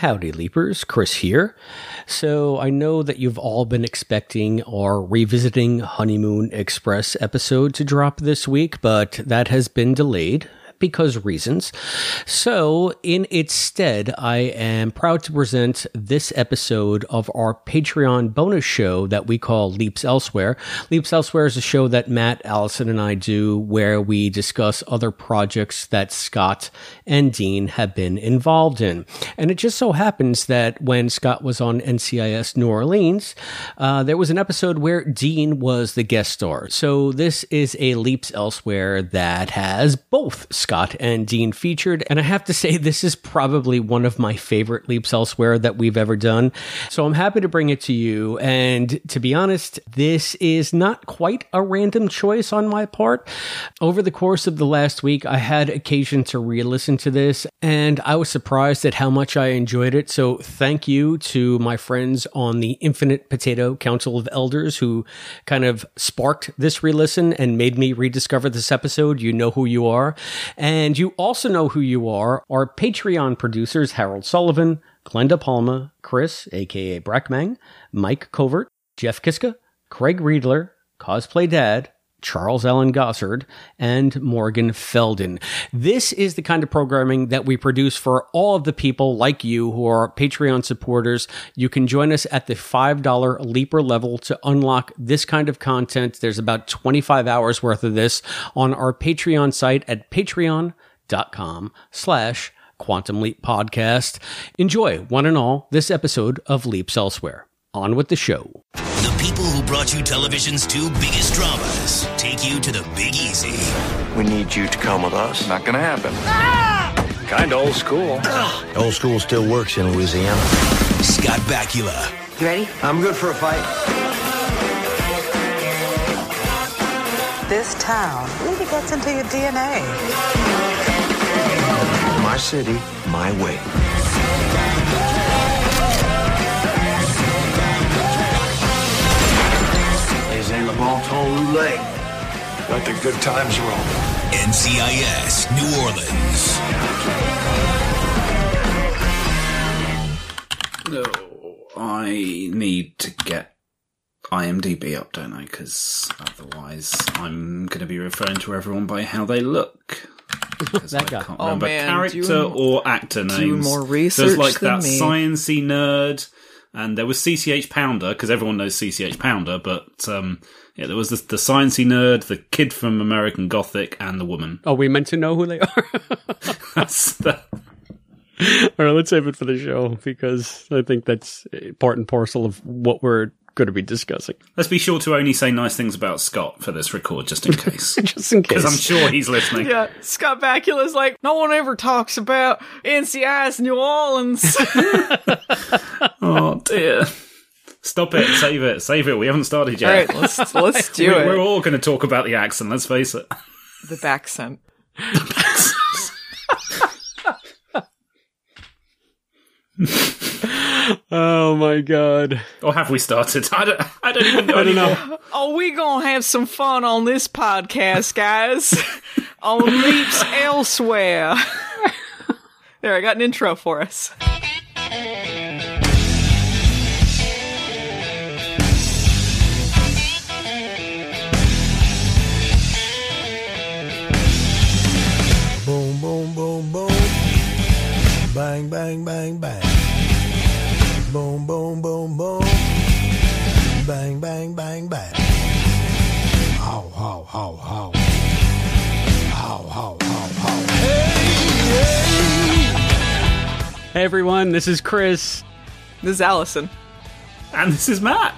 Howdy, Leapers. Chris here. So, I know that you've all been expecting our Revisiting Honeymoon Express episode to drop this week, but that has been delayed because reasons. So, in its stead, I am proud to present this episode of our Patreon bonus show that we call Leaps Elsewhere. Leaps Elsewhere is a show that Matt, Allison, and I do where we discuss other projects that Scott and Dean have been involved in. And it just so happens that when Scott was on NCIS New Orleans, uh, there was an episode where Dean was the guest star. So, this is a Leaps Elsewhere that has both Scott and Dean featured. And I have to say, this is probably one of my favorite leaps elsewhere that we've ever done. So I'm happy to bring it to you. And to be honest, this is not quite a random choice on my part. Over the course of the last week, I had occasion to re listen to this, and I was surprised at how much I enjoyed it. So thank you to my friends on the Infinite Potato Council of Elders who kind of sparked this re listen and made me rediscover this episode. You know who you are. And you also know who you are. Our Patreon producers, Harold Sullivan, Glenda Palma, Chris, aka Brackmang, Mike Covert, Jeff Kiska, Craig Riedler, Cosplay Dad, Charles Allen Gossard, and Morgan Felden. This is the kind of programming that we produce for all of the people like you who are Patreon supporters. You can join us at the $5 Leaper level to unlock this kind of content. There's about 25 hours worth of this on our Patreon site at patreon.com slash quantum leap podcast. Enjoy one and all this episode of Leaps Elsewhere. On with the show. The people brought you television's two biggest dramas take you to the Big Easy. We need you to come with us. Not gonna happen. Ah! Kind of old school. Ah! Old school still works in Louisiana. Scott Bakula, You ready? I'm good for a fight. This town really gets into your DNA. My city, my way. Les Le Roulette. Let the good times roll. NCIS, New Orleans. No, I need to get IMDb up, don't I? Because otherwise, I'm going to be referring to everyone by how they look. Because That I guy. can't Oh, remember man, character do- or actor names. do more There's research like than that me. sciencey nerd, and there was CCH Pounder because everyone knows CCH Pounder, but um, yeah, there was the, the sciencey nerd, the kid from American Gothic, and the woman. Oh, we meant to know who they are. That's the, All right, let's save it for the show because I think that's part and parcel of what we're going to be discussing. let's be sure to only say nice things about Scott for this record, just in case, Just in case. because I'm sure he's listening. Yeah, Scott Bakula's like, no one ever talks about NCIS New Orleans. Oh dear. Stop it. Save it. Save it. We haven't started yet. right, let's let's do we're, it. we're all going to talk about the accent, let's face it. the back scent. oh my god. Or have we started? I don't, I don't even know. I don't know. Oh, we gonna have some fun on this podcast, guys. on Leaps Elsewhere. there, I got an intro for us. Boom, boom, boom, boom. Bang, bang, bang, bang. Boom, boom, boom, boom. Bang, bang, bang, bang. How, how, how, how. How, how, how, how. Hey everyone, this is Chris. This is Allison. And this is Matt.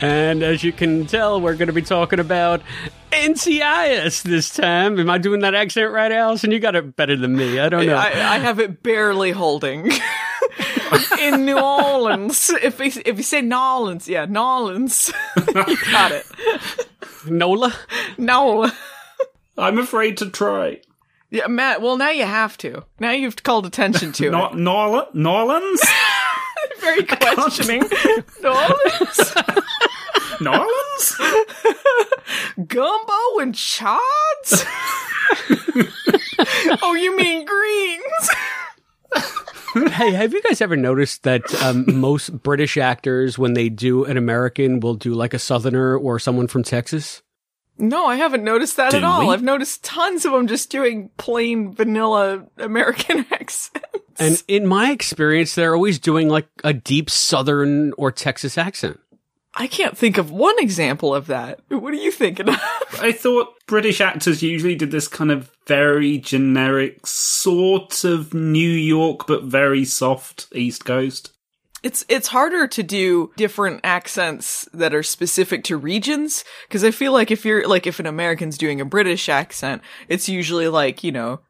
And as you can tell, we're going to be talking about NCIS this time. Am I doing that accent right, Allison? You got it better than me. I don't know. I, I have it barely holding. In New Orleans, if you, if you say Nolans, yeah, Nolans, you got it. Nola? Nola. I'm afraid to try. yeah, Matt. Well, now you have to. Now you've called attention to it. Not Norla- Norlands? Very questioning. Nolans, Norlands? gumbo and chods. oh, you mean greens? Hey, have you guys ever noticed that um, most British actors, when they do an American, will do like a Southerner or someone from Texas? No, I haven't noticed that Do at all. we? I've noticed tons of them just doing plain vanilla American accents. And in my experience, they're always doing like a deep Southern or Texas accent. I can't think of one example of that. What are you thinking of? I thought British actors usually did this kind of very generic, sort of New York, but very soft East Coast. It's it's harder to do different accents that are specific to regions because I feel like if you're like if an American's doing a British accent, it's usually like you know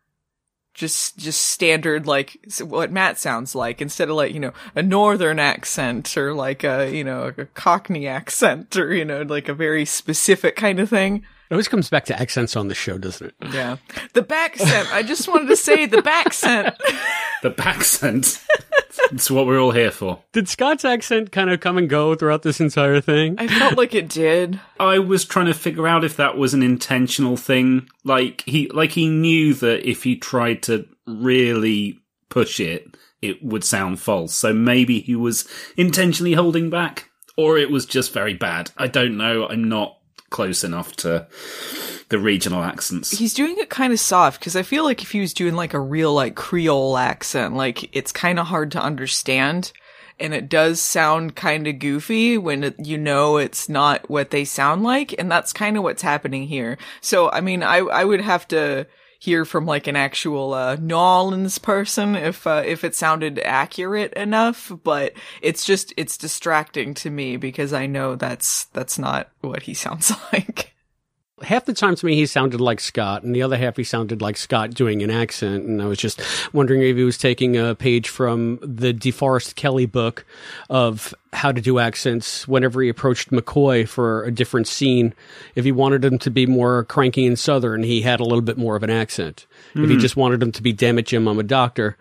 just just standard like what Matt sounds like instead of like you know a northern accent or like a you know a Cockney accent or you know like a very specific kind of thing. It always comes back to accents on the show, doesn't it? Yeah, the backscent. I just wanted to say the backscent. The accent. It's what we're all here for. Did Scott's accent kind of come and go throughout this entire thing? I felt like it did. I was trying to figure out if that was an intentional thing. Like he, like he knew that if he tried to really push it, it would sound false. So maybe he was intentionally holding back, or it was just very bad. I don't know. I'm not close enough to the regional accents. He's doing it kind of soft because I feel like if he was doing like a real like Creole accent, like it's kind of hard to understand. And it does sound kind of goofy when it, you know it's not what they sound like. And that's kind of what's happening here. So, I mean, I, I would have to hear from like an actual, uh, New Orleans person if, uh, if it sounded accurate enough. But it's just, it's distracting to me because I know that's, that's not what he sounds like. Half the time to me he sounded like Scott, and the other half he sounded like Scott doing an accent. And I was just wondering if he was taking a page from the DeForest Kelley book of how to do accents whenever he approached McCoy for a different scene. If he wanted him to be more cranky and southern, he had a little bit more of an accent. If he hmm. just wanted him to be "Damn it, Jim, I'm a doctor,"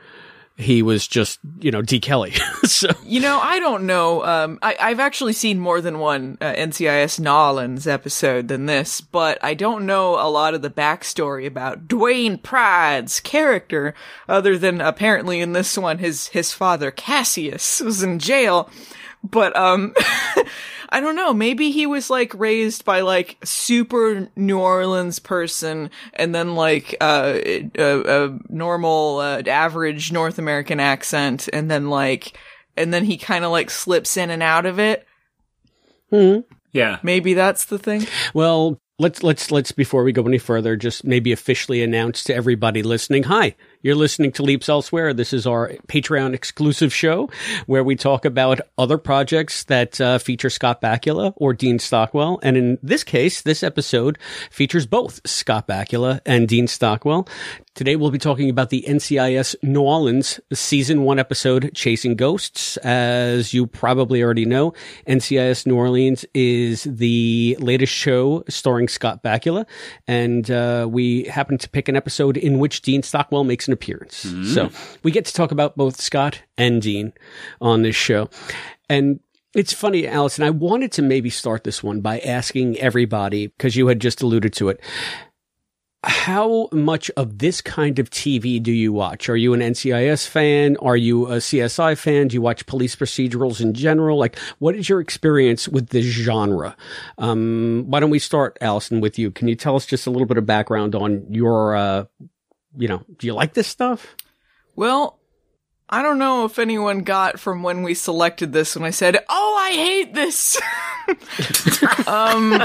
he was just you know D Kelley. so You know, I don't know. Um, I, I've actually seen more than one uh, NCIS Nolans episode than this, but I don't know a lot of the backstory about Dwayne Pride's character, other than apparently in this one, his his father Cassius was in jail. But um, I don't know. Maybe he was like raised by like super New Orleans person, and then like uh, a, a normal, uh, average North American accent, and then like, and then he kind of like slips in and out of it. Hmm. Yeah. Maybe that's the thing. Well, let's let's let's before we go any further, just maybe officially announce to everybody listening. Hi, you're listening to Leaps Elsewhere. This is our Patreon exclusive show where we talk about other projects that uh, feature Scott Bakula or Dean Stockwell, and in this case, this episode features both Scott Bakula and Dean Stockwell. Today we'll be talking about the NCIS New Orleans season one episode, Chasing Ghosts. As you probably already know, NCIS New Orleans is the latest show starring Scott Bakula. And, uh, we happen to pick an episode in which Dean Stockwell makes an appearance. So we get to talk about both Scott and Dean on this show. And it's funny, Allison, I wanted to maybe start this one by asking everybody, because you had just alluded to it how much of this kind of TV do you watch? Are you an NCIS fan? Are you a CSI fan? Do you watch police procedurals in general? Like, what is your experience with this genre? Um, why don't we start, Allison, with you? Can you tell us just a little bit of background on your, uh, you know, do you like this stuff? Well, I don't know if anyone got from when we selected this when I said, "Oh, I hate this." um,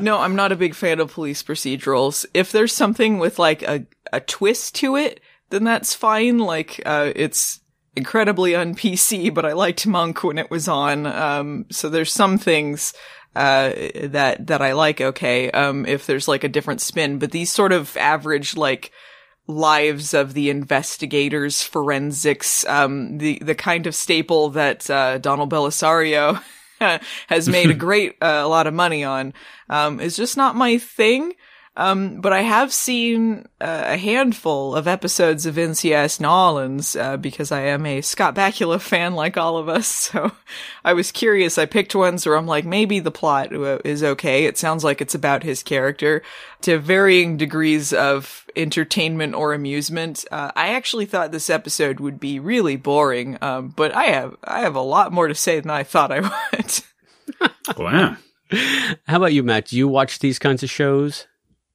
no, I'm not a big fan of police procedurals. If there's something with like a a twist to it, then that's fine. Like, uh, it's incredibly un PC, but I liked Monk when it was on. Um, so there's some things uh that that I like okay um if there's like a different spin but these sort of average like lives of the investigators forensics um the the kind of staple that uh Donald Bellisario has made a great uh, a lot of money on um is just not my thing Um, but I have seen uh, a handful of episodes of NCIS New Orleans uh, because I am a Scott Bakula fan, like all of us. So I was curious. I picked ones where I'm like, maybe the plot uh, is okay. It sounds like it's about his character to varying degrees of entertainment or amusement. Uh, I actually thought this episode would be really boring, um, but I have I have a lot more to say than I thought I would. Wow. How about you, Matt? Do you watch these kinds of shows?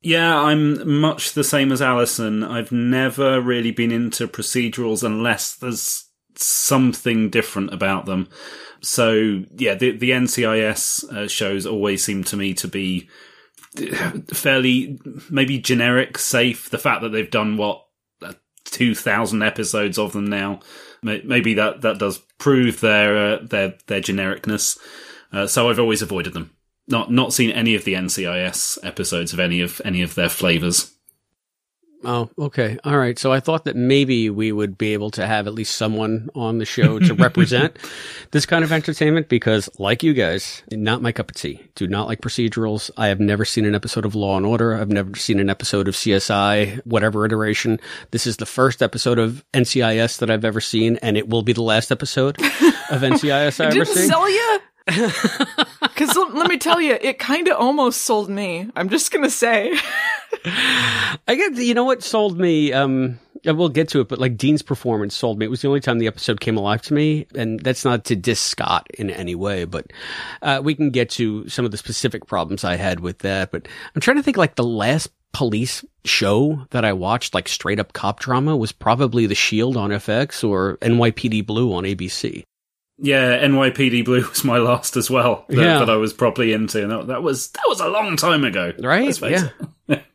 Yeah, I'm much the same as Allison. I've never really been into procedurals unless there's something different about them. So yeah, the the NCIS uh, shows always seem to me to be fairly maybe generic, safe. The fact that they've done what uh, two thousand episodes of them now, maybe that that does prove their uh, their their genericness. Uh, so I've always avoided them. Not not seen any of the NCIS episodes of any of any of their flavors. Oh, okay. All right. So I thought that maybe we would be able to have at least someone on the show to represent this kind of entertainment because, like you guys, not my cup of tea. Do not like procedurals. I have never seen an episode of Law and Order. I've never seen an episode of CSI, whatever iteration. This is the first episode of NCIS that I've ever seen, and it will be the last episode of NCIS I ever Didn't sell you? Because let me tell you, it kind of almost sold me. I'm just gonna say. I get, you know what sold me? Um, I will get to it, but like Dean's performance sold me. It was the only time the episode came alive to me. And that's not to diss Scott in any way, but, uh, we can get to some of the specific problems I had with that. But I'm trying to think like the last police show that I watched, like straight up cop drama was probably The Shield on FX or NYPD Blue on ABC. Yeah, NYPD Blue was my last as well that, Yeah. that I was properly into, and that, that was that was a long time ago, Right? Yeah.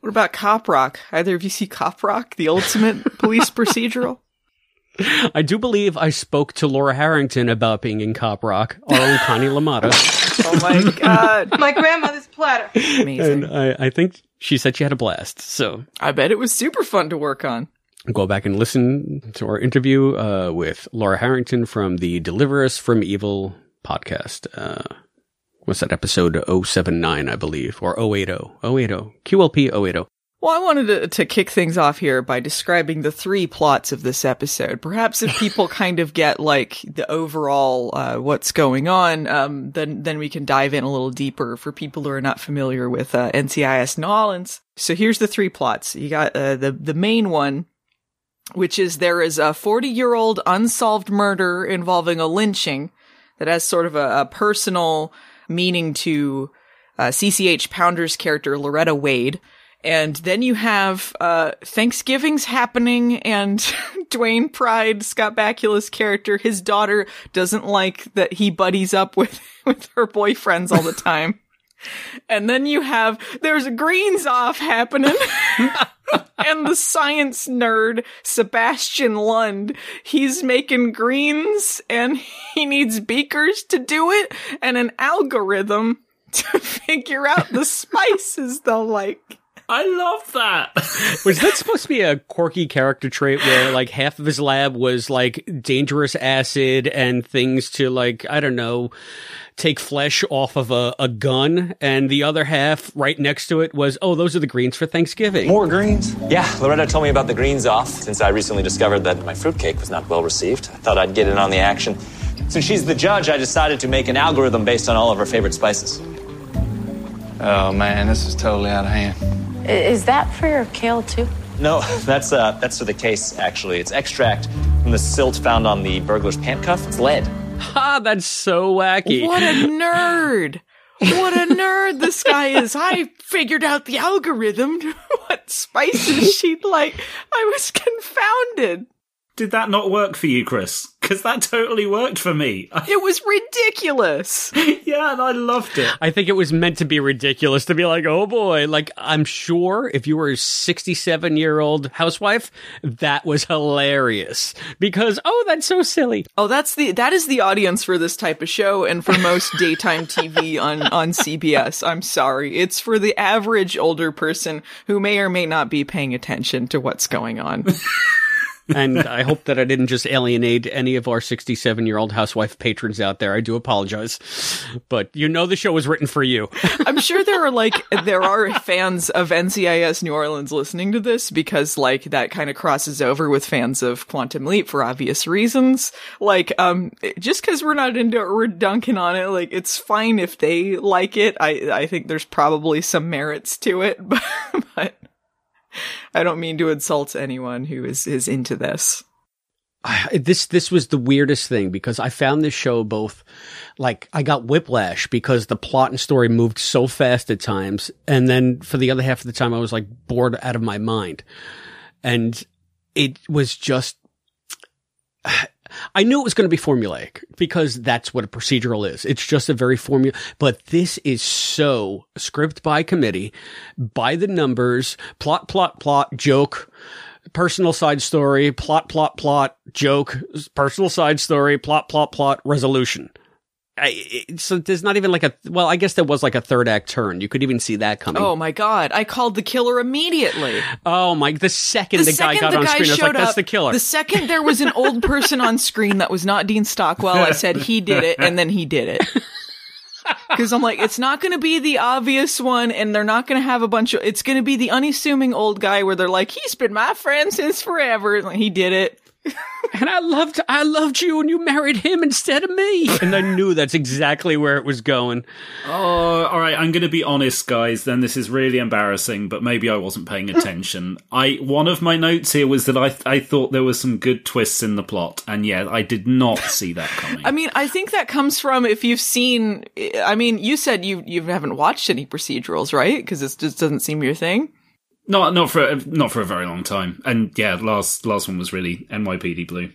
What about Cop Rock? Either of you see Cop Rock, the ultimate police procedural? I do believe I spoke to Laura Harrington about being in Cop Rock, our own Connie LaMotta. Oh my god! My grandmother's platter. Amazing. And I, I think she said she had a blast. So I bet it was super fun to work on. Go back and listen to our interview uh, with Laura Harrington from the Deliver Us from Evil podcast. Uh, what's that episode 079, I believe, or 080, 080, QLP 080. Well, I wanted to, to kick things off here by describing the three plots of this episode. Perhaps if people kind of get like the overall uh, what's going on, um, then then we can dive in a little deeper for people who are not familiar with uh, NCIS New Orleans. So here's the three plots. You got uh, the the main one, which is there is a 40 year old unsolved murder involving a lynching that has sort of a, a personal meaning to uh, CCH Pounder's character Loretta Wade. And then you have uh, Thanksgiving's happening, and Dwayne Pride, Scott Bakula's character, his daughter doesn't like that he buddies up with with her boyfriends all the time. And then you have there's a greens off happening. and the science nerd Sebastian Lund, he's making greens and he needs beakers to do it and an algorithm to figure out the spices they'll like. I love that. Was that supposed to be a quirky character trait where like half of his lab was like dangerous acid and things to like, I don't know, take flesh off of a, a gun and the other half right next to it was, oh, those are the greens for Thanksgiving. More greens? Yeah, Loretta told me about the greens off since I recently discovered that my fruitcake was not well received. I thought I'd get in on the action. Since she's the judge, I decided to make an algorithm based on all of her favorite spices. Oh man, this is totally out of hand. Is that for your kale too? No, that's uh, that's for the case. Actually, it's extract from the silt found on the burglar's pant cuff. It's lead. Ha, ah, that's so wacky. What a nerd! What a nerd this guy is. I figured out the algorithm, what spices she'd like. I was confounded. Did that not work for you, Chris? Because that totally worked for me. It was ridiculous. yeah, and I loved it. I think it was meant to be ridiculous to be like, oh boy, like I'm sure if you were a 67 year old housewife, that was hilarious because, oh, that's so silly. Oh, that's the that is the audience for this type of show and for most daytime TV on on CBS. I'm sorry. It's for the average older person who may or may not be paying attention to what's going on. And I hope that I didn't just alienate any of our 67 year old housewife patrons out there. I do apologize, but you know the show was written for you. I'm sure there are like there are fans of NCIS New Orleans listening to this because like that kind of crosses over with fans of Quantum Leap for obvious reasons. Like um just cuz we're not into it, we're dunking on it. Like it's fine if they like it. I I think there's probably some merits to it, but, but I don't mean to insult anyone who is is into this. this this was the weirdest thing because I found this show both like I got whiplash because the plot and story moved so fast at times, and then for the other half of the time I was like bored out of my mind, and it was just. I knew it was going to be formulaic because that's what a procedural is. It's just a very formula, but this is so script by committee, by the numbers, plot, plot, plot, joke, personal side story, plot, plot, plot, joke, personal side story, plot, plot, plot, resolution. I, so there's not even like a well i guess there was like a third act turn you could even see that coming Oh my god, I called the killer immediately. oh my the second the, guy second got the on guy screen i was like that's up, the killer The second there was an old person on screen that was not Dean Stockwell, I said he did it, and then he did it. Because I'm like, it's not going to be the obvious one, and they're not going to have a bunch of. It's going to be the unassuming old guy where they're like, he's been my friend since forever. And he did it. And I loved I loved you and you married him instead of me. And I knew that's exactly where it was going. Oh, all right. I'm going to be honest, guys. Then this is really embarrassing, but maybe I wasn't paying attention. I one of my notes here was that I I thought there were some good twists in the plot, and yeah, I did not see that coming. I mean, I think that comes from if you've seen. I mean, you said you you haven't watched any procedurals, right? Because this just doesn't seem your thing. Not not for not for a very long time. And yeah, last last one was really NYPD Blue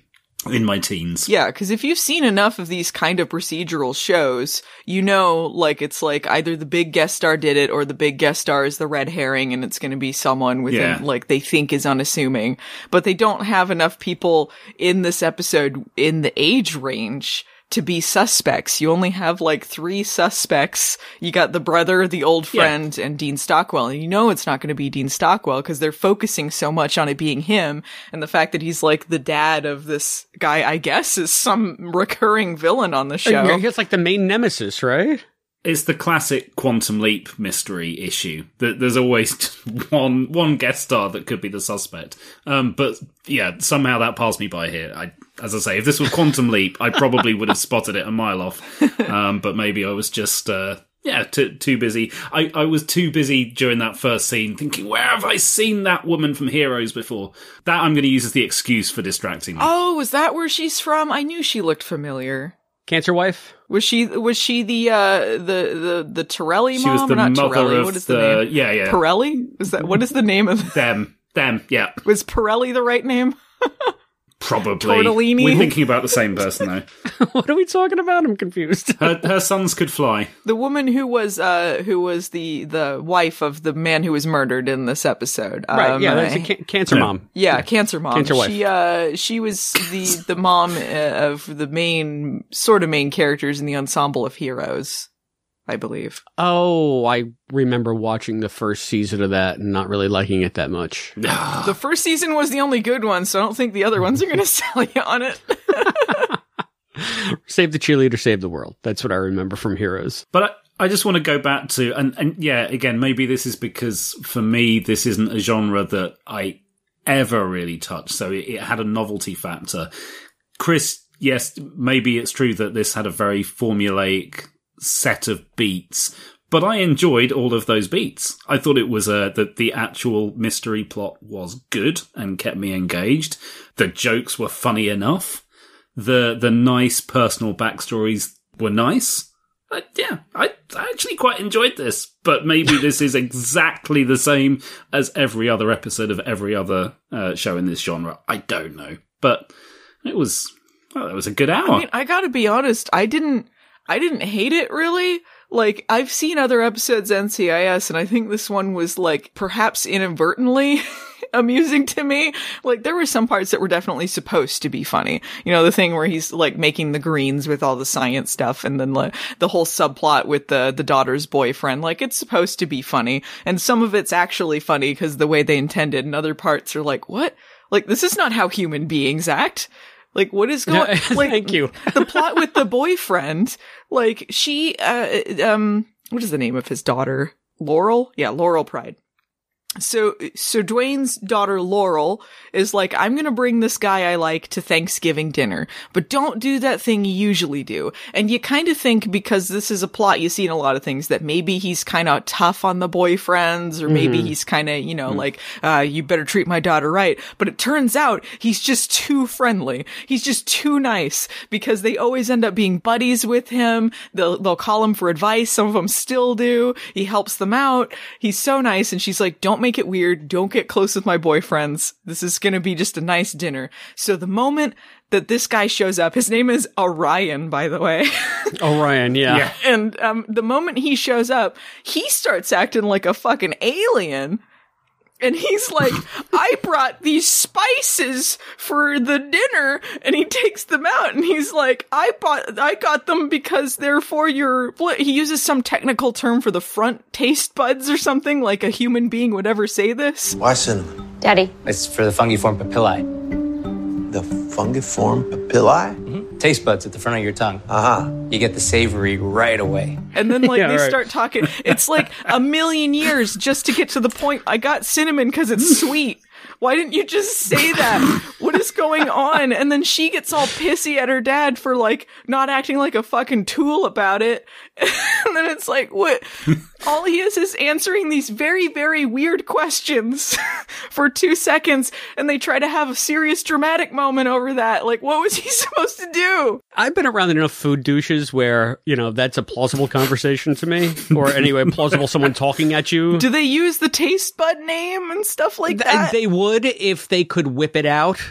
in my teens. Yeah, because if you've seen enough of these kind of procedural shows, you know, like it's like either the big guest star did it or the big guest star is the red herring and it's going to be someone within, Yeah. like, they think is unassuming. But they don't have enough people in this episode in the age range to be suspects. You only have like three suspects. You got the brother, the old Yeah. friend, and Dean Stockwell. And you know it's not going to be Dean Stockwell because they're focusing so much on it being him. And the fact that he's like the dad of this guy, I guess, is some recurring villain on the show. Yeah, It's like the main nemesis, right? It's the classic quantum leap mystery issue. That there's always one one guest star that could be the suspect. Um, but yeah, somehow that passed me by here. I, as I say, if this was quantum leap, I probably would have spotted it a mile off. Um, but maybe I was just uh, yeah too too busy. I I was too busy during that first scene thinking, where have I seen that woman from Heroes before? That I'm going to use as the excuse for distracting me. Oh, is that where she's from? I knew she looked familiar. Cancer wife? Was she was she the uh the the the Torelli She mom? was the Or not mother Torelli. of what is the, the, name? yeah yeah Pirelli? Is that what is the name of them them yeah was Pirelli the right name? probably Tortellini? We're thinking about the same person though. what are we talking about? I'm confused. her, her sons could fly. The woman who was uh who was the the wife of the man who was murdered in this episode. right, Um, yeah, that's a ca- cancer Yeah. mom. Yeah, cancer mom. Cancer wife. She uh she was the the mom uh, of the main sort of main characters in the ensemble of heroes, I believe. Oh, I remember watching the first season of that and not really liking it that much. The first season was the only good one, so I don't think the other ones are going to sell you on it. Save the cheerleader, save the world. That's what I remember from Heroes. But I, I just want to go back to and and yeah, again, maybe this is because for me this isn't a genre that I ever really touched, so it, it had a novelty factor. Chris, yes, maybe it's true that this had a very formulaic set of beats. But I enjoyed all of those beats. I thought it was uh, that the actual mystery plot was good and kept me engaged. The jokes were funny enough. The the nice personal backstories were nice. Uh, yeah, I, I actually quite enjoyed this, but maybe this is exactly the same as every other episode of every other uh, show in this genre. I don't know, but it was well, it was a good hour. I mean, I got to be honest, I didn't I didn't hate it really. Like I've seen other episodes NCIS and I think this one was like perhaps inadvertently amusing to me. Like there were some parts that were definitely supposed to be funny. You know, the thing where he's like making the greens with all the science stuff and then like the whole subplot with the the daughter's boyfriend. Like it's supposed to be funny and some of it's actually funny because the way they intended and other parts are like, what? Like, this is not how human beings act. Like, what is going? like, Thank you. the plot with the boyfriend, like, she, uh, um, what is the name of his daughter? Laurel? Yeah, Laurel Pride. So, so Dwayne's daughter Laurel is like, I'm gonna bring this guy I like to Thanksgiving dinner, but don't do that thing you usually do. And you kind of think because this is a plot you see in a lot of things that maybe he's kind of tough on the boyfriends or maybe he's kind of, you know, like, uh, you better treat my daughter right. But it turns out he's just too friendly. He's just too nice because they always end up being buddies with him. They'll, they'll call him for advice. Some of them still do. He helps them out. He's so nice. And she's like, don't make it weird. Don't get close with my boyfriends. This is going to be just a nice dinner. So the moment that this guy shows up, his name is Orion, by the way. Orion, yeah. Yeah. and um, the moment he shows up, he starts acting like a fucking alien. And he's like, I brought these spices for the dinner. And he takes them out and he's like, I bought, I got them because they're for your. He uses some technical term for the front taste buds or something, like a human being would ever say this. Why cinnamon? Daddy. It's for the fungiform papillae. The fungiform papillae? Mm-hmm. Taste buds at the front of your tongue. Uh huh. You get the savory right away. And then like Yeah, they right. start talking. It's like a million years just to get to the point. I got cinnamon because it's sweet. Why didn't you just say that? What is going on? And then she gets all pissy at her dad for like not acting like a fucking tool about it. And then it's like, what? All he is is answering these very, very weird questions for two seconds. And they try to have a serious dramatic moment over that. Like, what was he supposed to do? I've been around enough food douches where, you know, that's a plausible conversation to me. Or anyway, plausible someone talking at you. Do they use the taste bud name and stuff like that? They would if they could whip it out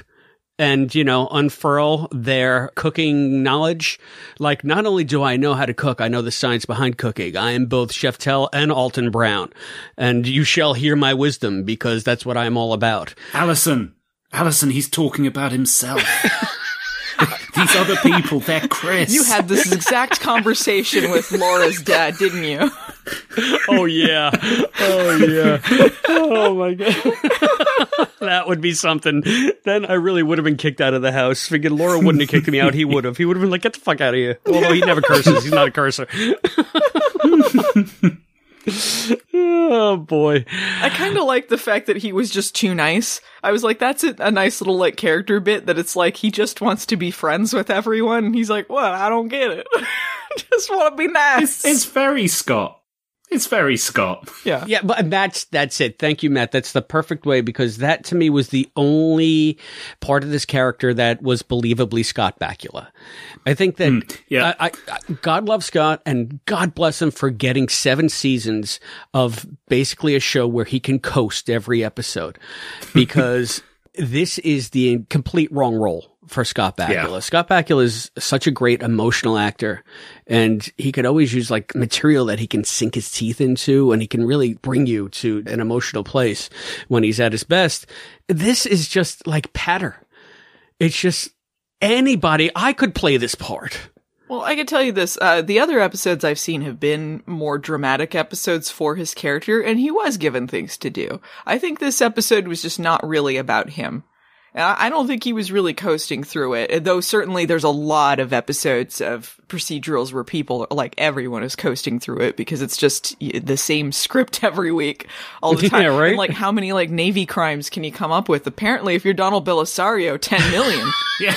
and, you know, unfurl their cooking knowledge. Like, not only do I know how to cook, I know the science behind cooking. I am both Chef Tell and Alton Brown. And you shall hear my wisdom because that's what I am all about. Allison, Allison, he's talking about himself. These other people, they're Chris. You had this exact conversation with Laura's dad, didn't you? Oh, yeah. Oh, yeah. Oh, my God. that would be something. Then I really would have been kicked out of the house. Figured Laura wouldn't have kicked me out. He would have. He would have been like, get the fuck out of here. Although he never curses. He's not a cursor. oh, boy. I kind of like the fact that he was just too nice. I was like, that's a, a nice little like character bit that it's like he just wants to be friends with everyone. He's like, what? I don't get it. just want to be nice. It's, it's very Scott. It's very Scott. yeah. Yeah, but that's that's it. Thank you, Matt. That's the perfect way because that to me was the only part of this character that was believably Scott Bakula. I think that hmm, yeah. I, I, I- God love Scott and God bless him for getting seven seasons of basically a show where he can coast every episode because this is the complete wrong role for Scott Bakula. Yeah. Scott Bakula is such a great emotional actor and he could always use like material that he can sink his teeth into and he can really bring you to an emotional place when he's at his best. This is just like patter. It's just anybody, I could play this part. Well, I can tell you this. Uh, the other episodes I've seen have been more dramatic episodes for his character, and he was given things to do. I think this episode was just not really about him. I don't think he was really coasting through it, though certainly there's a lot of episodes of procedurals where people, like everyone is coasting through it because it's just the same script every week all the time. Yeah, right? And like how many like Navy crimes can you come up with? Apparently, if you're Donald Bellisario, 10 million. Yeah.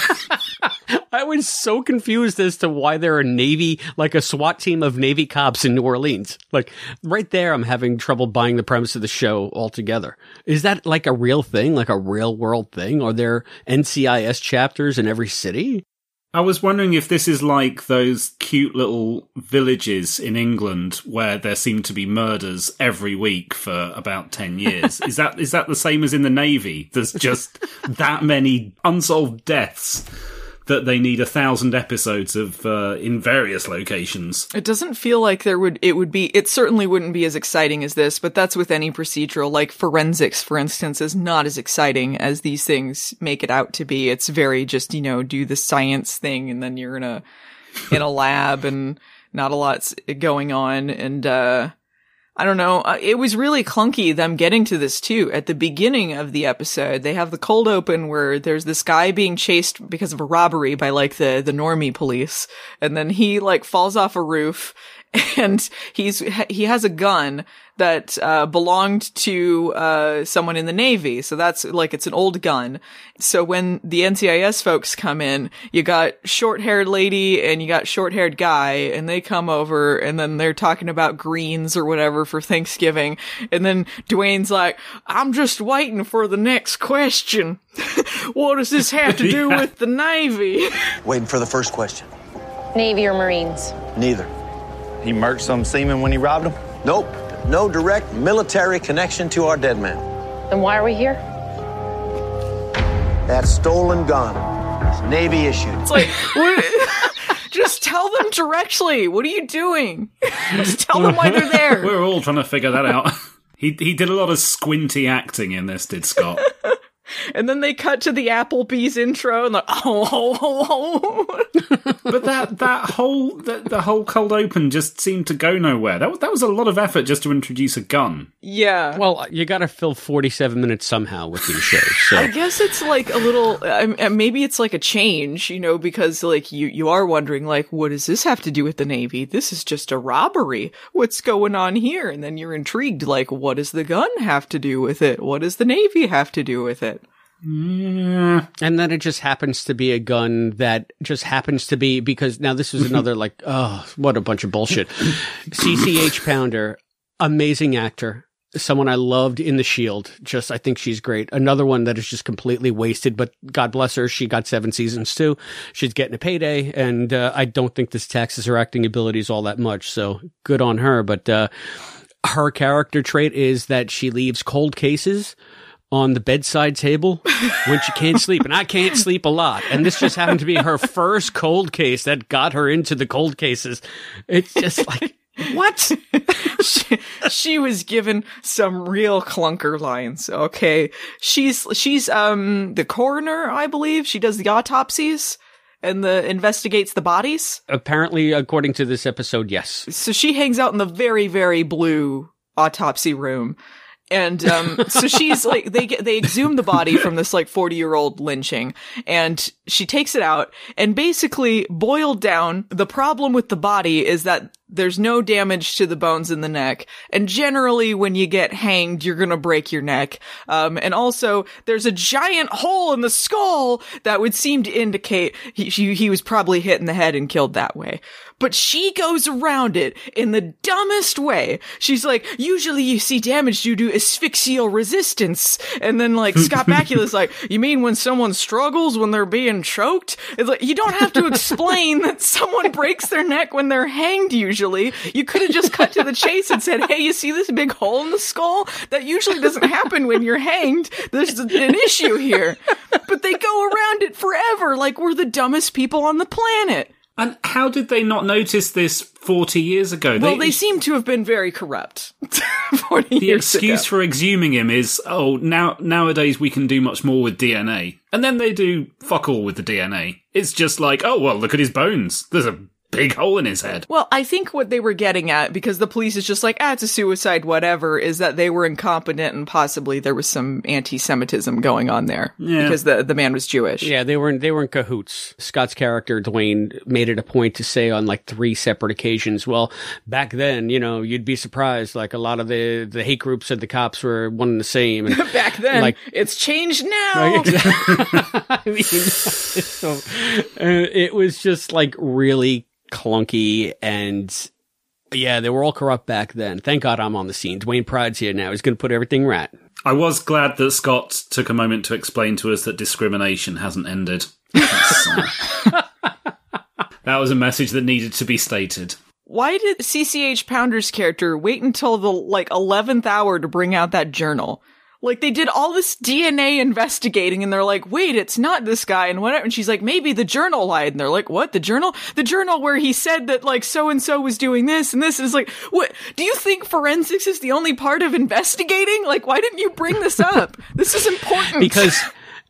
I was so confused as to why there are Navy, like a SWAT team of Navy cops in New Orleans. Like right there, I'm having trouble buying the premise of the show altogether. Is that like a real thing, like a real world thing? Are there NCIS chapters in every city? I was wondering if this is like those cute little villages in England where there seem to be murders every week for about 10 years. is that is that the same as in the navy? There's just that many unsolved deaths that they need a thousand episodes of uh, in various locations. It doesn't feel like there would it would be it certainly wouldn't be as exciting as this, but that's with any procedural like forensics for instance is not as exciting as these things make it out to be. It's very just, you know, do the science thing and then you're in a in a lab and not a lot's going on and uh I don't know. Uh, it was really clunky them getting to this too. At the beginning of the episode, they have the cold open where there's this guy being chased because of a robbery by like the the normie police, and then he like falls off a roof, and he's he has a gun that uh, belonged to uh, someone in the Navy. So that's like it's an old gun. So when the NCIS folks come in, you got short haired lady and you got short haired guy, and they come over and then they're talking about greens or whatever for Thanksgiving. And then Dwayne's like, I'm just waiting for the next question. what does this have to do Yeah. with the Navy? Waiting for the first question. Navy or Marines? Neither. He murked some seaman when he robbed him? Nope. No direct military connection to our dead man. Then why are we here? That stolen gun. is Navy issued. It's like, just tell them directly. What are you doing? just tell them why they're there. We're all trying to figure that out. he he did a lot of squinty acting in this, did Scott? And then they cut to the Applebee's intro and like, oh, oh, oh, oh. but that that whole the, the whole cold open just seemed to go nowhere. That was that was a lot of effort just to introduce a gun. yeah. Well, you got to fill 47 minutes somehow with these shows. So I guess it's like a little, uh, maybe it's like a change, you know, because like you, you are wondering, like, what does this have to do with the Navy? This is just a robbery. What's going on here? And then you're intrigued, like, what does the gun have to do with it? What does the Navy have to do with it? And then it just happens to be a gun that just happens to be because now this is another like oh what a bunch of bullshit. CCH Pounder, amazing actor. Someone I loved in The Shield. Just, I think she's great. Another one that is just completely wasted, but God bless her. She got seven seasons too. She's getting a payday, and uh, I don't think this taxes her acting abilities all that much. So good on her. But uh, her character trait is that she leaves cold cases on the bedside table when she can't sleep. And I can't sleep a lot. And this just happened to be her first cold case that got her into the cold cases. It's just like, what? she, she was given some real clunker lines. Okay. She's, she's, um, the coroner, I believe. She does the autopsies and the investigates the bodies. Apparently, according to this episode, yes. So she hangs out in the very, very blue autopsy room. And, um, so she's like, they get, they exhume the body from this like 40 year old lynching and she takes it out and basically boiled down the problem with the body is that there's no damage to the bones in the neck. And generally when you get hanged, you're to break your neck. Um, and also there's a giant hole in the skull that would seem to indicate he, he, he was probably hit in the head and killed that way. But she goes around it in the dumbest way. She's like, usually you see damage due to asphyxial resistance. And then like Scott Bakula's like, you mean when someone struggles when they're being choked? It's like, you don't have to explain that someone breaks their neck when they're hanged usually. You could have just cut to the chase and said, hey, you see this big hole in the skull? That usually doesn't happen when you're hanged. There's an issue here. But they go around it forever like we're the dumbest people on the planet. And how did they not notice this 40 years ago? Well, they seem to have been very corrupt. 40 the excuse ago. for exhuming him is, oh, now nowadays we can do much more with DNA. And then they do fuck all with the DNA. It's just like, oh, well, look at his bones. There's a big hole in his head. Well, I think what they were getting at, because the police is just like, ah, it's a suicide, whatever, is that they were incompetent and possibly there was some anti-Semitism going on there. Yeah. Because the, the man was Jewish. Yeah, they were in, they were in cahoots. Scott's character Dwayne made it a point to say on like three separate occasions. Well, back then, you know, you'd be surprised. Like a lot of the the hate groups and the cops were one and the same. And Back then, like it's changed now. Like, I mean, so, uh, it was just like really clunky and yeah, they were all corrupt back then. Thank God I'm on the scene. Dwayne Pride's here now. He's going to put everything right. I was glad that Scott took a moment to explain to us that discrimination hasn't ended. That was a message that needed to be stated. Why did CCH Pounder's character wait until the like 11th hour to bring out that journal? Like they did all this DNA investigating and they're like, wait, it's not this guy and whatever. And she's like, maybe the journal lied. And they're like, what? The journal? The journal where he said that like so and so was doing this and this is like, what? Do you think forensics is the only part of investigating? Like, why didn't you bring this up? This is important. Because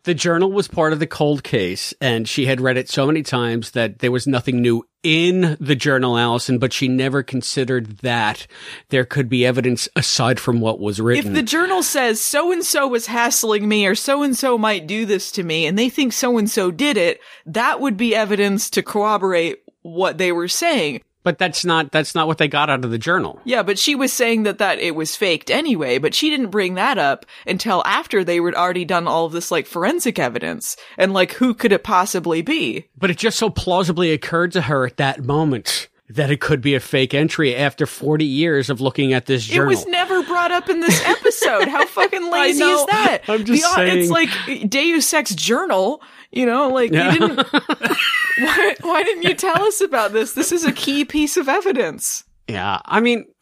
the journal was part of the cold case, and she had read it so many times that there was nothing new in the journal, Allison, but she never considered that there could be evidence aside from what was written. If the journal says so and so was hassling me or so and so might do this to me and they think so and so did it, that would be evidence to corroborate what they were saying. But that's not that's not what they got out of the journal. Yeah, but she was saying that that it was faked anyway, but she didn't bring that up until after they were already done all of this like forensic evidence and like who could it possibly be? But it just so plausibly occurred to her at that moment that it could be a fake entry after 40 years of looking at this journal. It was never brought up in this episode. How fucking lazy is that? I'm just The- It's like Deus Ex Journal. You know, like Yeah. you didn't. why, why didn't you tell us about this? This is a key piece of evidence. Yeah, I mean,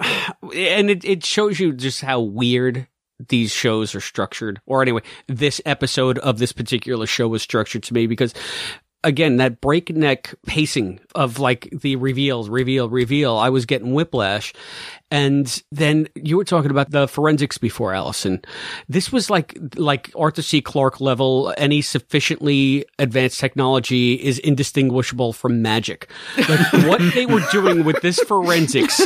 and it, it shows you just how weird these shows are structured. Or anyway, this episode of this particular show was structured to me because, again, that breakneck pacing of like the reveals, reveal, reveal, I was getting whiplash. And then you were talking about the forensics before, Allison. This was like like Arthur C. Clarke level. Any sufficiently advanced technology is indistinguishable from magic. Like what they were doing with this forensics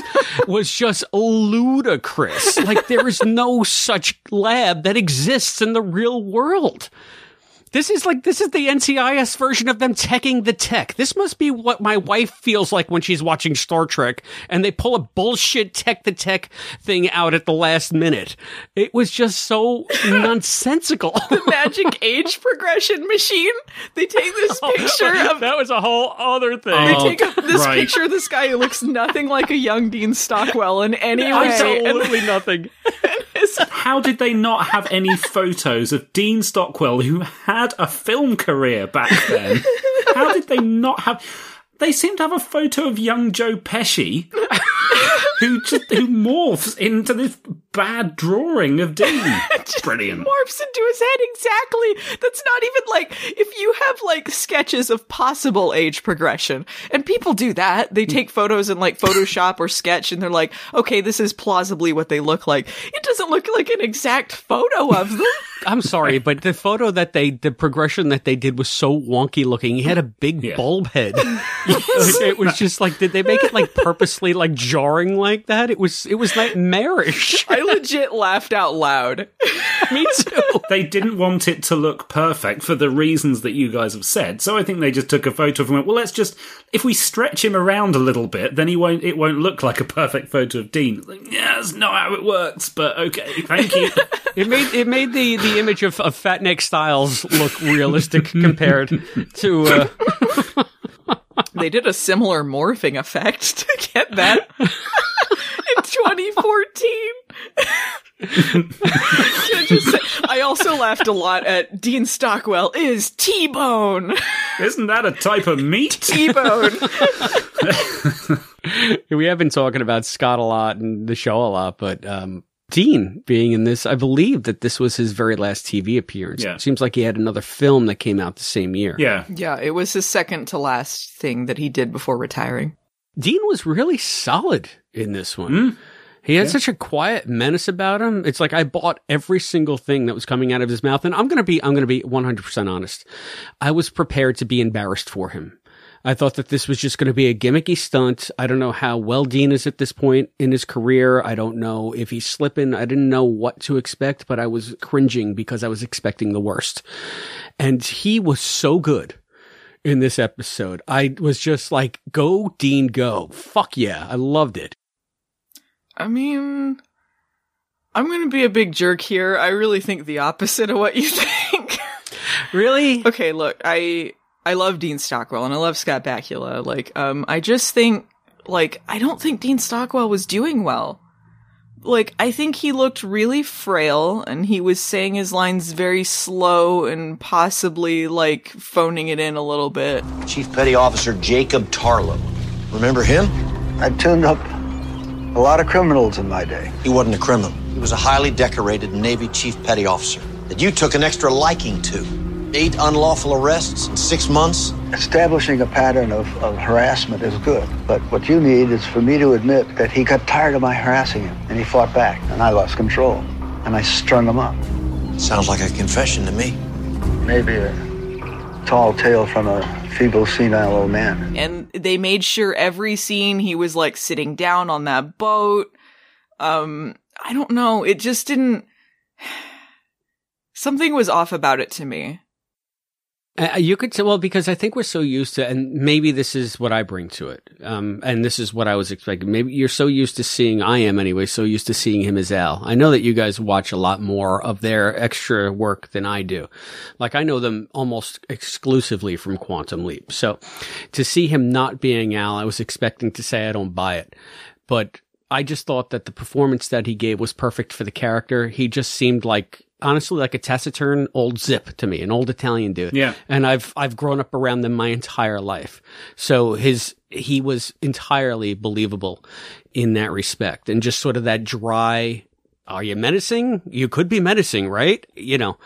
was just ludicrous. Like there is no such lab that exists in the real world. This is like this is the NCIS version of them teching the tech. This must be what my wife feels like when she's watching Star Trek and they pull a bullshit tech the tech thing out at the last minute. It was just so nonsensical. The magic age progression machine. They take this oh, picture of. that was a whole other thing. They Oh, take a, this right. picture of this guy who looks nothing like a young Dean Stockwell in any way. and Absolutely nothing. How did they not have any photos of Dean Stockwell, who had a film career back then? How did they not have? They seem to have a photo of young Joe Pesci, who just who morphs into this bad drawing of Dean. Brilliant. morphs into his head exactly. That's not even like if you have like sketches of possible age progression, and people do that. They take photos in like Photoshop or Sketch, and they're like, okay, this is plausibly what they look like. It doesn't look like an exact photo of them. I'm sorry, but the photo that they, the progression that they did was so wonky looking. He had a big Yeah. bulb head. it was just like, did they make it like purposely like jarring like that? It was, it was nightmarish. I legit laughed out loud. Me too. They didn't want it to look perfect for the reasons that you guys have said. So I think they just took a photo of him and went, well, let's just, if we stretch him around a little bit, then he won't, it won't look like a perfect photo of Dean. Like, yeah, that's not how it works, but okay, thank you. It made, it made the, the image of, of Fat Neck Styles look realistic compared to, uh, They did a similar morphing effect to get that in 2014. Can I, just say, I also laughed a lot at Dean Stockwell is T-Bone. Isn't that a type of meat? T-Bone. we have been talking about Scott a lot and the show a lot, but um, Dean being in this, I believe that this was his very last TV appearance. Yeah. It seems like he had another film that came out the same year. Yeah. yeah, it was his second to last thing that he did before retiring. Dean was really solid in this one. Hmm. He had such a quiet menace about him. It's like I bought every single thing that was coming out of his mouth, and I'm gonna be I'm gonna be 100 percent honest. I was prepared to be embarrassed for him. I thought that this was just going to be a gimmicky stunt. I don't know how well Dean is at this point in his career. I don't know if he's slipping. I didn't know what to expect, but I was cringing because I was expecting the worst. And he was so good in this episode. I was just like, go, Dean, go. Fuck yeah. I loved it. I mean, I'm going to be a big jerk here. I really think the opposite of what you think. Really? okay, look, I I love Dean Stockwell and I love Scott Bakula. Like, um, I just think, like, I don't think Dean Stockwell was doing well. Like, I think he looked really frail and he was saying his lines very slow and possibly, like, phoning it in a little bit. Chief Petty Officer Jacob Tarlow. Remember him? I tuned up a lot of criminals in my day. He wasn't a criminal. He was a highly decorated Navy Chief Petty Officer that you took an extra liking to. Eight unlawful arrests in six months. Establishing a pattern of, of harassment is good, but what you need is for me to admit that he got tired of my harassing him and he fought back, and I lost control, and I strung him up. Sounds like a confession to me. maybe a tall tale from a feeble, senile old man. And they made sure every scene he was like sitting down on that boat. Um, I don't know. It just didn't. Something was off about it to me. Uh, you could say, well, because I think we're so used to, and maybe this is what I bring to it. Um, and this is what I was expecting. Maybe you're so used to seeing, I am anyway, so used to seeing him as Al. I know that you guys watch a lot more of their extra work than I do. Like I know them almost exclusively from Quantum Leap. So to see him not being Al, I was expecting to say I don't buy it, but I just thought that the performance that he gave was perfect for the character. He just seemed like honestly like a taciturn old zip to me, an old Italian dude. Yeah. And I've I've grown up around them my entire life. So his he was entirely believable in that respect. And just sort of that dry are you menacing? You could be menacing, right? You know,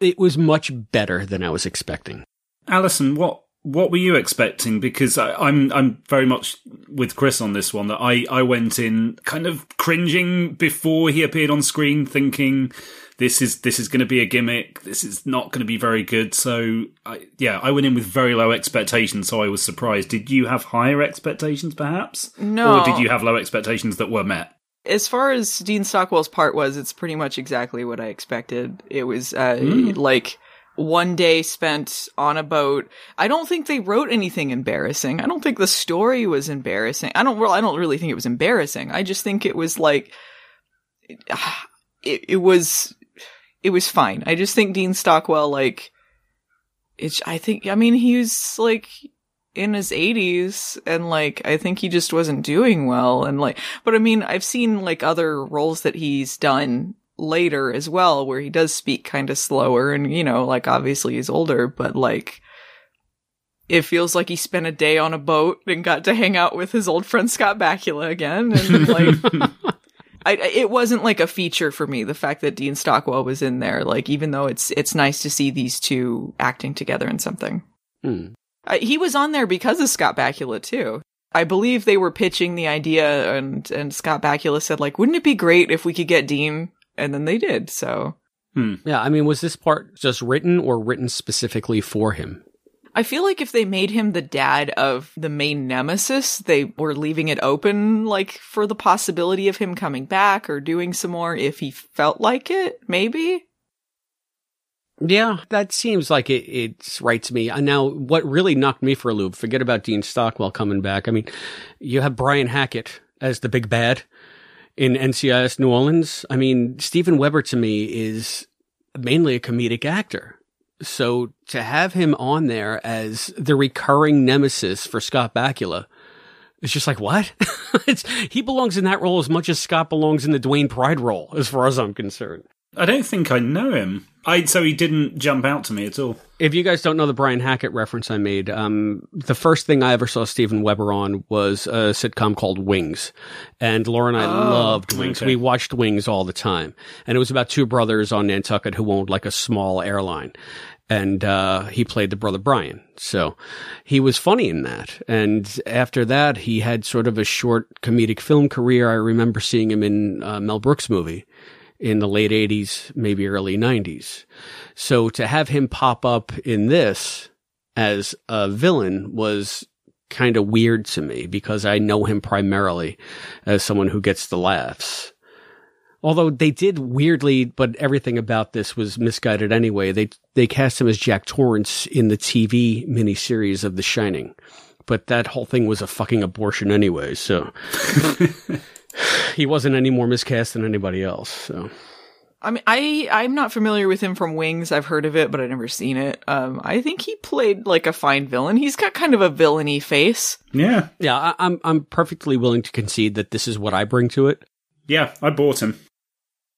it was much better than I was expecting. Allison, what what were you expecting? Because I, I'm I'm very much with Chris on this one. That I I went in kind of cringing before he appeared on screen, thinking this is this is going to be a gimmick. This is not going to be very good. So I, yeah, I went in with very low expectations. So I was surprised. Did you have higher expectations, perhaps? No. Or did you have low expectations that were met? As far as Dean Stockwell's part was, it's pretty much exactly what I expected. It was uh, Mm. like one day spent on a boat. I don't think they wrote anything embarrassing. I don't think the story was embarrassing. I don't. Well, I don't really think it was embarrassing. I just think it was like it, it was it was fine. I just think Dean Stockwell like it's. I think. I mean, he was like in his 80s and like I think he just wasn't doing well and like but I mean I've seen like other roles that he's done later as well where he does speak kind of slower and you know like obviously he's older but like it feels like he spent a day on a boat and got to hang out with his old friend Scott Bakula again and like I, it wasn't like a feature for me the fact that Dean Stockwell was in there like even though it's it's nice to see these two acting together in something Hmm. uh, he was on there because of Scott Bakula too. I believe they were pitching the idea, and and Scott Bakula said like, "Wouldn't it be great if we could get Dean?" And then they did. So Yeah, I mean, was this part just written or written specifically for him? I feel like if they made him the dad of the main nemesis, they were leaving it open like for the possibility of him coming back or doing some more if he felt like it. Maybe. Yeah, that seems like it, it's right to me. And now, what really knocked me for a loop, forget about Dean Stockwell coming back. I mean, you have Brian Hackett as the big bad in NCIS New Orleans. I mean, Steven Weber to me is mainly a comedic actor. So to have him on there as the recurring nemesis for Scott Bakula, it's just like, what? it's, he belongs in that role as much as Scott belongs in the Dwayne Pride role, as far as I'm concerned. I don't think I know him. I so he didn't jump out to me at all. If you guys don't know the Brian Hackett reference I made, um, the first thing I ever saw Steven Weber on was a sitcom called Wings. And Laura and I Oh, loved Wings. okay. We watched Wings all the time. And it was about two brothers on Nantucket who owned like a small airline. And, uh, he played the brother Brian. So he was funny in that. And after that, he had sort of a short comedic film career. I remember seeing him in a Mel Brooks movie in the late 80s, maybe early 90s. So to have him pop up in this as a villain was kind of weird to me because I know him primarily as someone who gets the laughs. Although they did weirdly, but everything about this was misguided anyway. They they cast him as Jack Torrance in the TV miniseries of The Shining, but that whole thing was a fucking abortion anyway. So he wasn't any more miscast than anybody else. So I mean, I I'm not familiar with him from Wings. I've heard of it, but I've never seen it. Um, I think he played like a fine villain. He's got kind of a villainy face. Yeah, yeah, I, I'm I'm perfectly willing to concede that this is what I bring to it. Yeah, I bought him.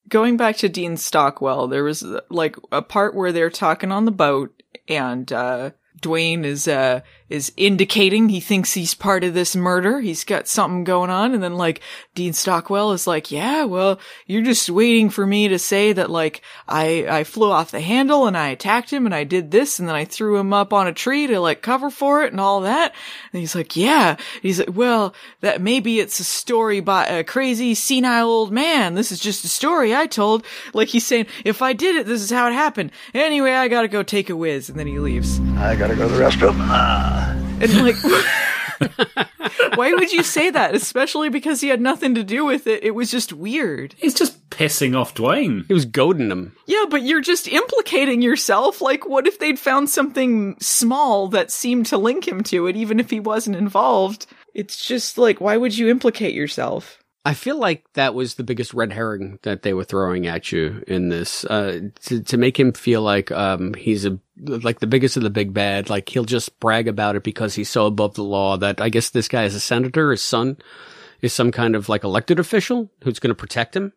Going back to Dean Stockwell, there was like a part where they're talking on the boat, and uh, Dwayne is uh, is indicating he thinks he's part of this murder. He's got something going on. And then like Dean Stockwell is like, yeah, well, you're just waiting for me to say that like I, I flew off the handle and I attacked him and I did this and then I threw him up on a tree to like cover for it and all that. And he's like, yeah. He's like, well, that maybe it's a story by a crazy senile old man. This is just a story I told. Like he's saying, if I did it, this is how it happened. Anyway, I gotta go take a whiz. And then he leaves. I gotta go to the restroom. Ah. And like, why would you say that? Especially because he had nothing to do with it. It was just weird. He's just pissing off Dwayne. He was goading him. Yeah, but you're just implicating yourself. Like, what if they'd found something small that seemed to link him to it, even if he wasn't involved? It's just like, why would you implicate yourself? I feel like that was the biggest red herring that they were throwing at you in this, uh, to, to make him feel like, um, he's a, like the biggest of the big bad. Like he'll just brag about it because he's so above the law that I guess this guy is a senator. His son is some kind of like elected official who's going to protect him.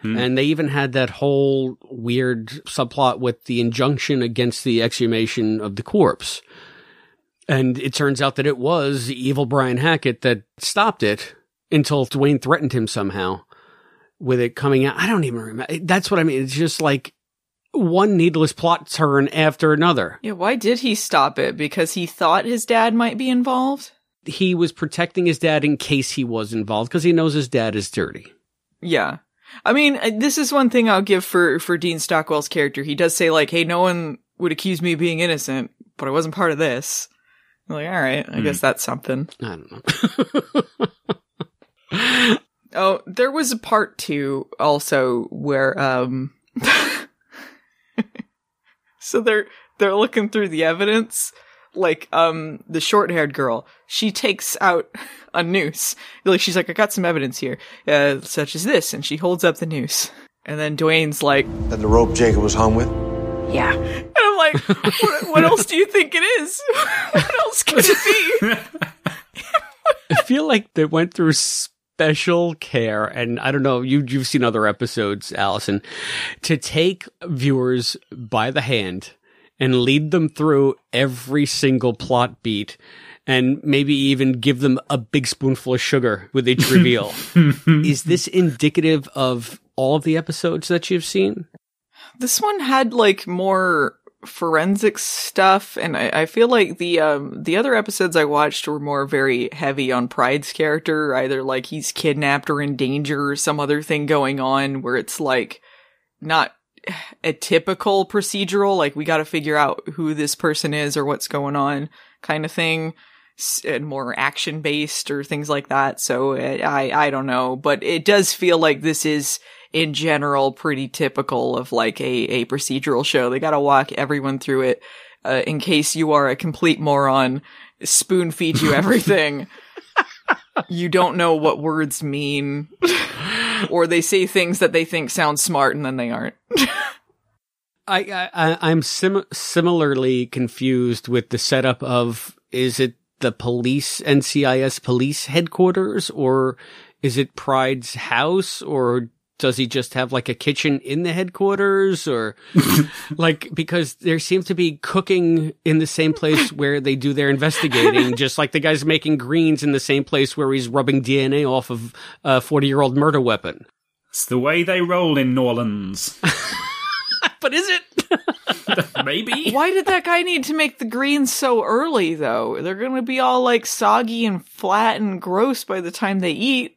Hmm. And they even had that whole weird subplot with the injunction against the exhumation of the corpse. And it turns out that it was evil Brian Hackett that stopped it until Dwayne threatened him somehow with it coming out. I don't even remember. That's what I mean. It's just like one needless plot turn after another. Yeah, why did he stop it? Because he thought his dad might be involved? He was protecting his dad in case he was involved because he knows his dad is dirty. Yeah. I mean, uh, this is one thing I'll give for, for Dean Stockwell's character. He does say like, hey, no one would accuse me of being innocent, but I wasn't part of this. I'm like, all right, I Hmm. guess that's something. I don't know. Oh, there was a part two also where um so they're they're looking through the evidence like um the short-haired girl she takes out a noose like she's like I got some evidence here uh, such as this and she holds up the noose and then Dwayne's like That the rope Jacob was hung with? Yeah. and I'm like what, what else do you think it is what else could it be I feel like they went through special care, and I don't know, you, you've seen other episodes, Allison, to take viewers by the hand and lead them through every single plot beat and maybe even give them a big spoonful of sugar with each reveal. Is this indicative of all of the episodes that you've seen? this one had like more forensic stuff and I, I feel like the um the other episodes I watched were more very heavy on Pride's character, either like he's kidnapped or in danger or some other thing going on where it's like not a typical procedural, like we gotta figure out who this person is or what's going on kind of thing. And more action based or things like that. So I, I don't know, but it does feel like this is in general pretty typical of like a, a procedural show. They gotta walk everyone through it, uh, in case you are a complete moron, spoon feed you everything. you don't know what words mean, or they say things that they think sound smart and then they aren't. I, I I- I'm sim- similarly confused with the setup of is it the police NCIS police headquarters or is it Pride's house or does he just have like a kitchen in the headquarters or like because there seems to be cooking in the same place where they do their investigating just like the guy's making greens in the same place where he's rubbing DNA off of a 40 year old murder weapon It's the way they roll in New Orleans. but is it Maybe. Why did that guy need to make the greens so early though? They're gonna be all like soggy and flat and gross by the time they eat.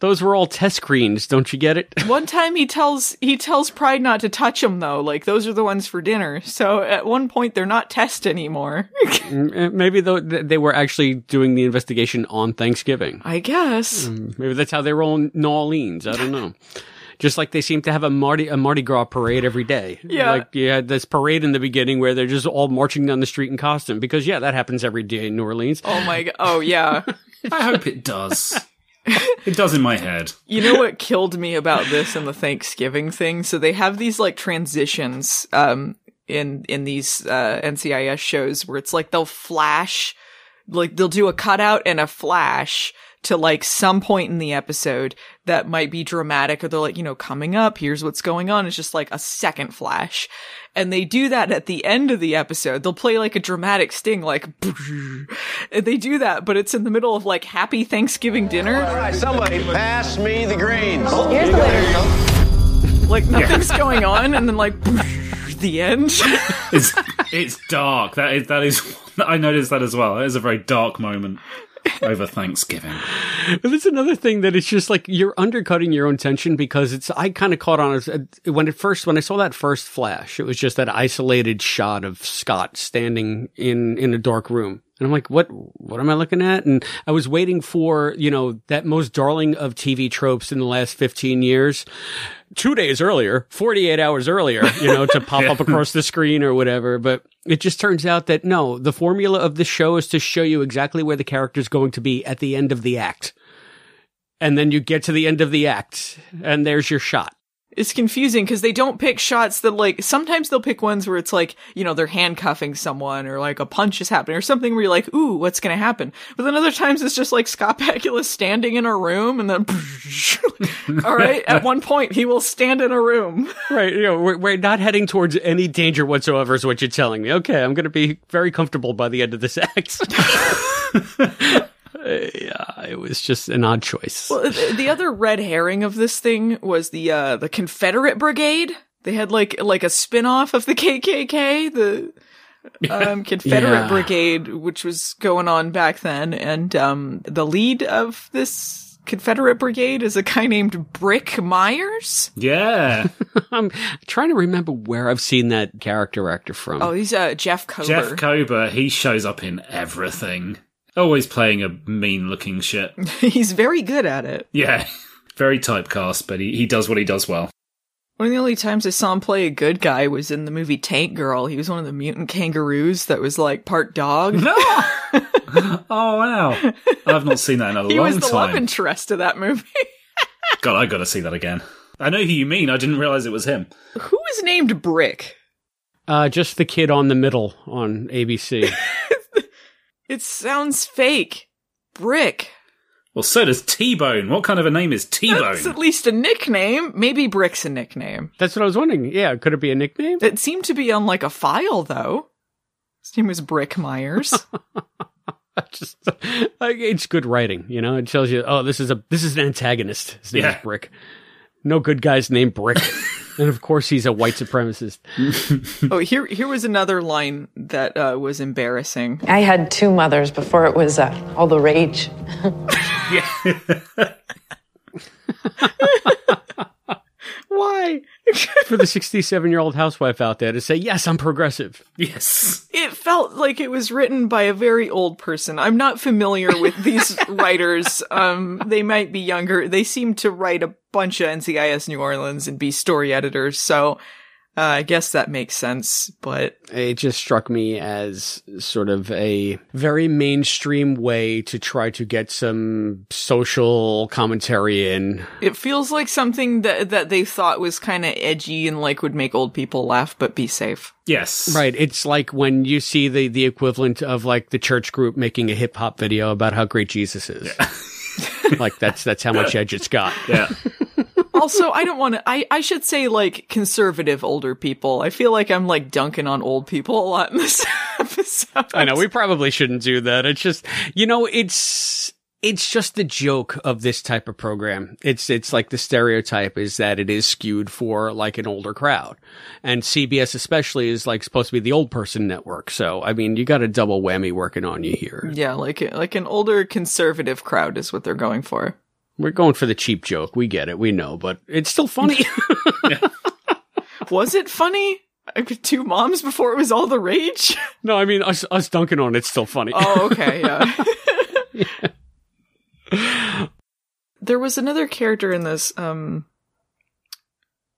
Those were all test screens, don't you get it One time he tells he tells Pride not to touch them though, like those are the ones for dinner. So at one point they're not test anymore. Mm, Maybe though they were actually doing the investigation on Thanksgiving. I guess. Mm, Maybe that's how they roll in New Orleans. I don't know. Just like they seem to have a Mardi a Mardi Gras parade every day. Yeah. Like you had this parade in the beginning where they're just all marching down the street in costume because yeah, that happens every day in New Orleans. Oh my god. Oh yeah. I hope it does. It does in my head. You know what killed me about this and the Thanksgiving thing? So they have these like transitions um in in these uh NCIS shows where it's like they'll flash like they'll do a cutout and a flash to like some point in the episode that might be dramatic or they're like, you know, coming up, here's what's going on. It's just like a second flash. And they do that at the end of the episode. They'll play like a dramatic sting, like, and they do that, but it's in the middle of like happy Thanksgiving dinner. All right, somebody pass me the greens. Oh, here's the waiter. Like nothing's going on. And then like, the end. It's it's dark. That is that is. I noticed that as well. It is a very dark moment over Thanksgiving. But That's another thing that it's just like you're undercutting your own tension because it's. I kind of caught on as uh, when it first when I saw that first flash, it was just that isolated shot of Scott standing in in a dark room, and I'm like, what what am I looking at? And I was waiting for you know that most darling of TV tropes in the last 15 years. Two days earlier, 48 hours earlier, you know, to pop up across the screen or whatever. But it just turns out that no, the formula of the show is to show you exactly where the character's going to be at the end of the act. And then you get to the end of the act and there's your shot. It's confusing because they don't pick shots that like sometimes they'll pick ones where it's like you know they're handcuffing someone or like a punch is happening or something where you're like ooh what's gonna happen but then other times it's just like Scott Bakula standing in a room and then all right at one point he will stand in a room Right. You know, we're, we're not heading towards any danger whatsoever is what you're telling me. Okay. I'm going to be very comfortable by the end of this act. Yeah. It was just an odd choice. well the, the other red herring of this thing was the uh the Confederate Brigade they had like like a spin-off of the KKK the um, Confederate Yeah. Brigade, which was going on back then, and um, the lead of this Confederate Brigade is a guy named Brick Myers. Yeah, I'm trying to remember where I've seen that character actor from. Oh, he's uh, Jeff Kober. Jeff Kober. He shows up in everything. Always playing a mean-looking shit. he's very good at it. Yeah, very typecast, but he, he does what he does well. One of the only times I saw him play a good guy was in the movie Tank Girl. He was one of the mutant kangaroos that was like part dog. No! oh wow! I've not seen that in a he long was the love time. interest of that movie. God, I got to see that again. I know who you mean. I didn't realize it was him. Who is named Brick? Uh, just the kid on the middle on ABC. It sounds fake. Brick. Well, so does T-Bone. What kind of a name is T-Bone? at least a nickname. Maybe Brick's a nickname. That's what I was wondering. Yeah. Could it be a nickname? It seemed to be on like a file though. His name was Brick Myers. just like, it's good writing, you know. It tells you, oh, this is a this is an antagonist. His name Yeah. is Brick. No good guy's named Brick, and of course he's a white supremacist. oh, here here was another line that uh, was embarrassing. I had two mothers before it was uh, all the rage. Why? For the sixty-seven-year-old housewife out there to say, yes, I'm progressive. Yes. It felt like it was written by a very old person. I'm not familiar with these writers. Um, they might be younger. They seem to write a bunch of NCIS New Orleans and be story editors. So uh, I guess that makes sense. But It just struck me as sort of a very mainstream way to try to get some social commentary in. it feels like something that that they thought was kind of edgy and like would make old people laugh, but be safe. Yes. Right. It's like when you see the, the equivalent of like the church group making a hip hop video about how great Jesus is. like that's, that's how much edge it's got. Yeah. Also, I don't want to. I I should say like conservative older people. I feel like I'm like dunking on old people a lot in this episode. I know we probably shouldn't do that. It's just, you know, it's, it's just the joke of this type of program. It's, it's like the stereotype is that it is skewed for like an older crowd. And CBS especially is like supposed to be the old person network. So, I mean, you got a double whammy working on you here. Yeah, like like an older conservative crowd is what they're going for. We're going for the cheap joke. We get it. We know, but it's still funny. Was it funny? Two moms before it was all the rage. no, I mean, us, us dunking on it's still funny. Oh, okay, yeah. there was another character in this. Um,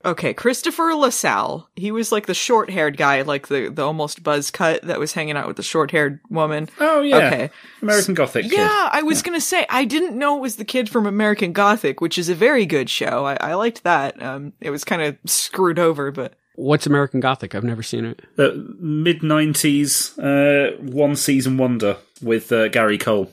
okay, Christopher LaSalle. He was like the short-haired guy, like the the almost buzz cut that was hanging out with the short-haired woman. Oh yeah. Okay. American Gothic. kid. Yeah, I was gonna say I didn't know it was the kid from American Gothic, which is a very good show. I, I liked that. Um, it was kind of screwed over, but What's American Gothic? I've never seen it. Uh, Mid 90s, uh, one season wonder with uh, Gary Cole.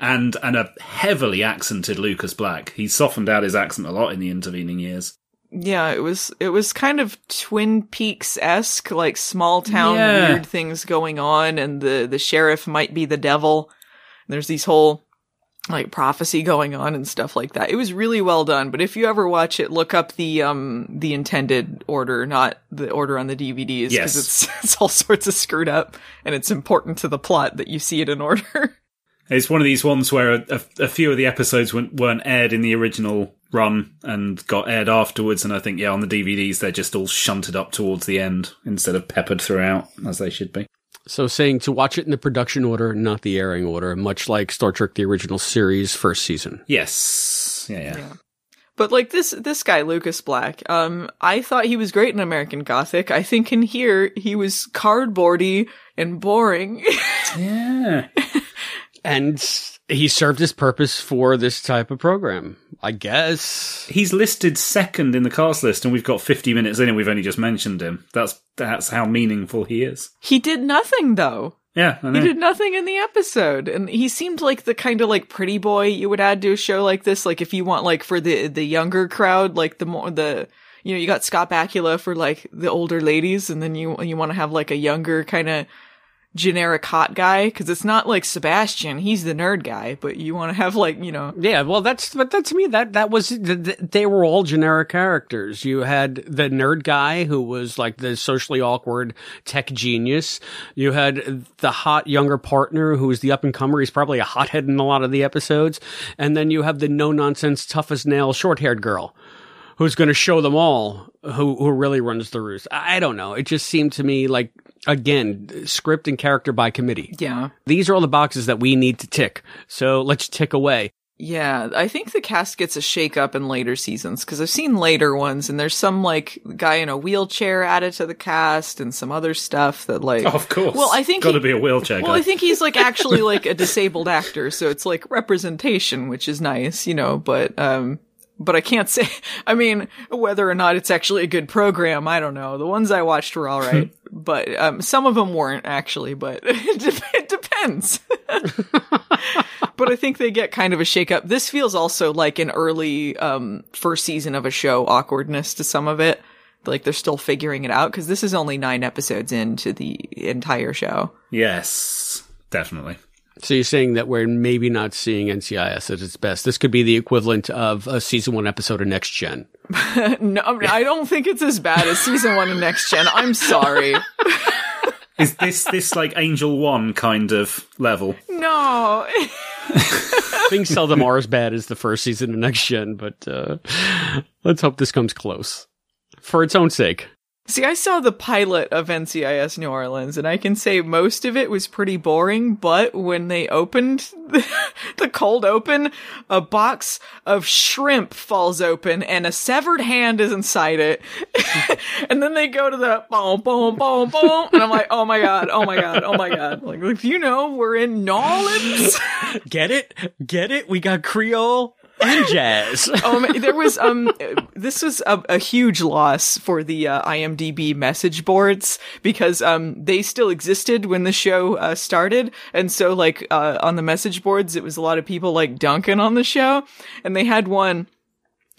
And, and a heavily accented Lucas Black. He softened out his accent a lot in the intervening years. Yeah, it was it was kind of Twin Peaks esque, like small town Yeah. weird things going on, and the the sheriff might be the devil. There's these whole like prophecy going on and stuff like that. It was really well done. But if you ever watch it, look up the um the intended order, not the order on the DVDs, Yes. it's it's all sorts of screwed up, and it's important to the plot that you see it in order. It's one of these ones where a, a, a few of the episodes weren't, weren't aired in the original run and got aired afterwards. And I think, yeah, on the DVDs, they're just all shunted up towards the end instead of peppered throughout, as they should be. So saying to watch it in the production order, not the airing order, much like Star Trek the original series first season. Yes. Yeah, yeah. But like this this guy Lucas Black, um, I thought he was great in American Gothic. I think in here he was cardboardy and boring. Yeah. And he served his purpose for this type of program, I guess. He's listed second in the cast list, and we've got 50 minutes in, and we've only just mentioned him. That's that's how meaningful he is. he did nothing though. Yeah, I He did nothing in the episode, and he seemed like the kind of like pretty boy you would add to a show like this. Like if you want like for the the younger crowd, like the more the you know you got Scott Bakula for like the older ladies, and then you you want to have like a younger kind of generic hot guy because it's not like Sebastian, he's the nerd guy, but you want to have like you know Yeah, well, that's but that to me that that was th- th- they were all generic characters. You had the nerd guy who was like the socially awkward tech genius. You had the hot younger partner who was the up and comer. He's probably a hothead in a lot of the episodes, and then you have the no nonsense, tough as nail, short haired girl. Who's going to show them all who who really runs the roost? I I don't know. It just seemed to me like again script and character by committee. yeah. These are all the boxes that we need to tick. So let's tick away. Yeah, I think the cast gets a shake up in later seasons because I've seen later ones and there's some like guy in a wheelchair added to the cast and some other stuff that like. Of course. Well, I think got to be a wheelchair Well, guy. I think he's like actually like a disabled actor, so it's like representation, which is nice, you know. But um, but I can't say. I mean, whether or not it's actually a good program, I don't know. The ones I watched were all right, but um, some of them weren't actually. But it, dep- it depends. but I think they get kind of a shake up. This feels also like an early um first season of a show awkwardness to some of it. Like they're still figuring it out because this is only nine episodes into the entire show. yes, definitely. So you're saying that we're maybe not seeing NCIS at its best. This could be the equivalent of a season one episode of Next Gen. no, I don't think it's as bad as season one of Next Gen. I'm sorry. Is this this like Angel One kind of level? No. Things seldom are as bad as the first season of Next Gen, but uh, let's hope this comes close for its own sake. See, I saw the pilot of NCIS New Orleans, and I can say most of it was pretty boring, but when they opened the, cold open, a box of shrimp falls open, and a severed hand is inside it. and then they go to the boom, boom, boom, boom, and I'm like, oh my god, oh my god, oh my god. Like, look, you know, we're in New Orleans. Get it? Get it? We got Creole and jazz. um, there was um, this was a, a huge loss for the uh, IMDb message boards because um, they still existed when the show uh, started, and so like uh, on the message boards, it was a lot of people like dunking on the show, and they had one.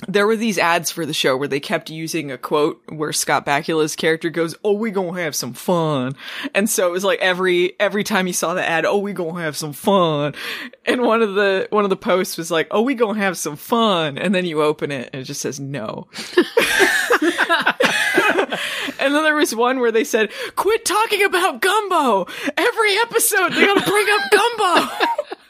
There were these ads for the show where they kept using a quote where Scott Bakula's character goes, "Oh, we gonna have some fun," and so it was like every every time you saw the ad, "Oh, we gonna have some fun," and one of the one of the posts was like, "Oh, we gonna have some fun," and then you open it and it just says no. and then there was one where they said, "Quit talking about gumbo every episode. They gotta bring up gumbo."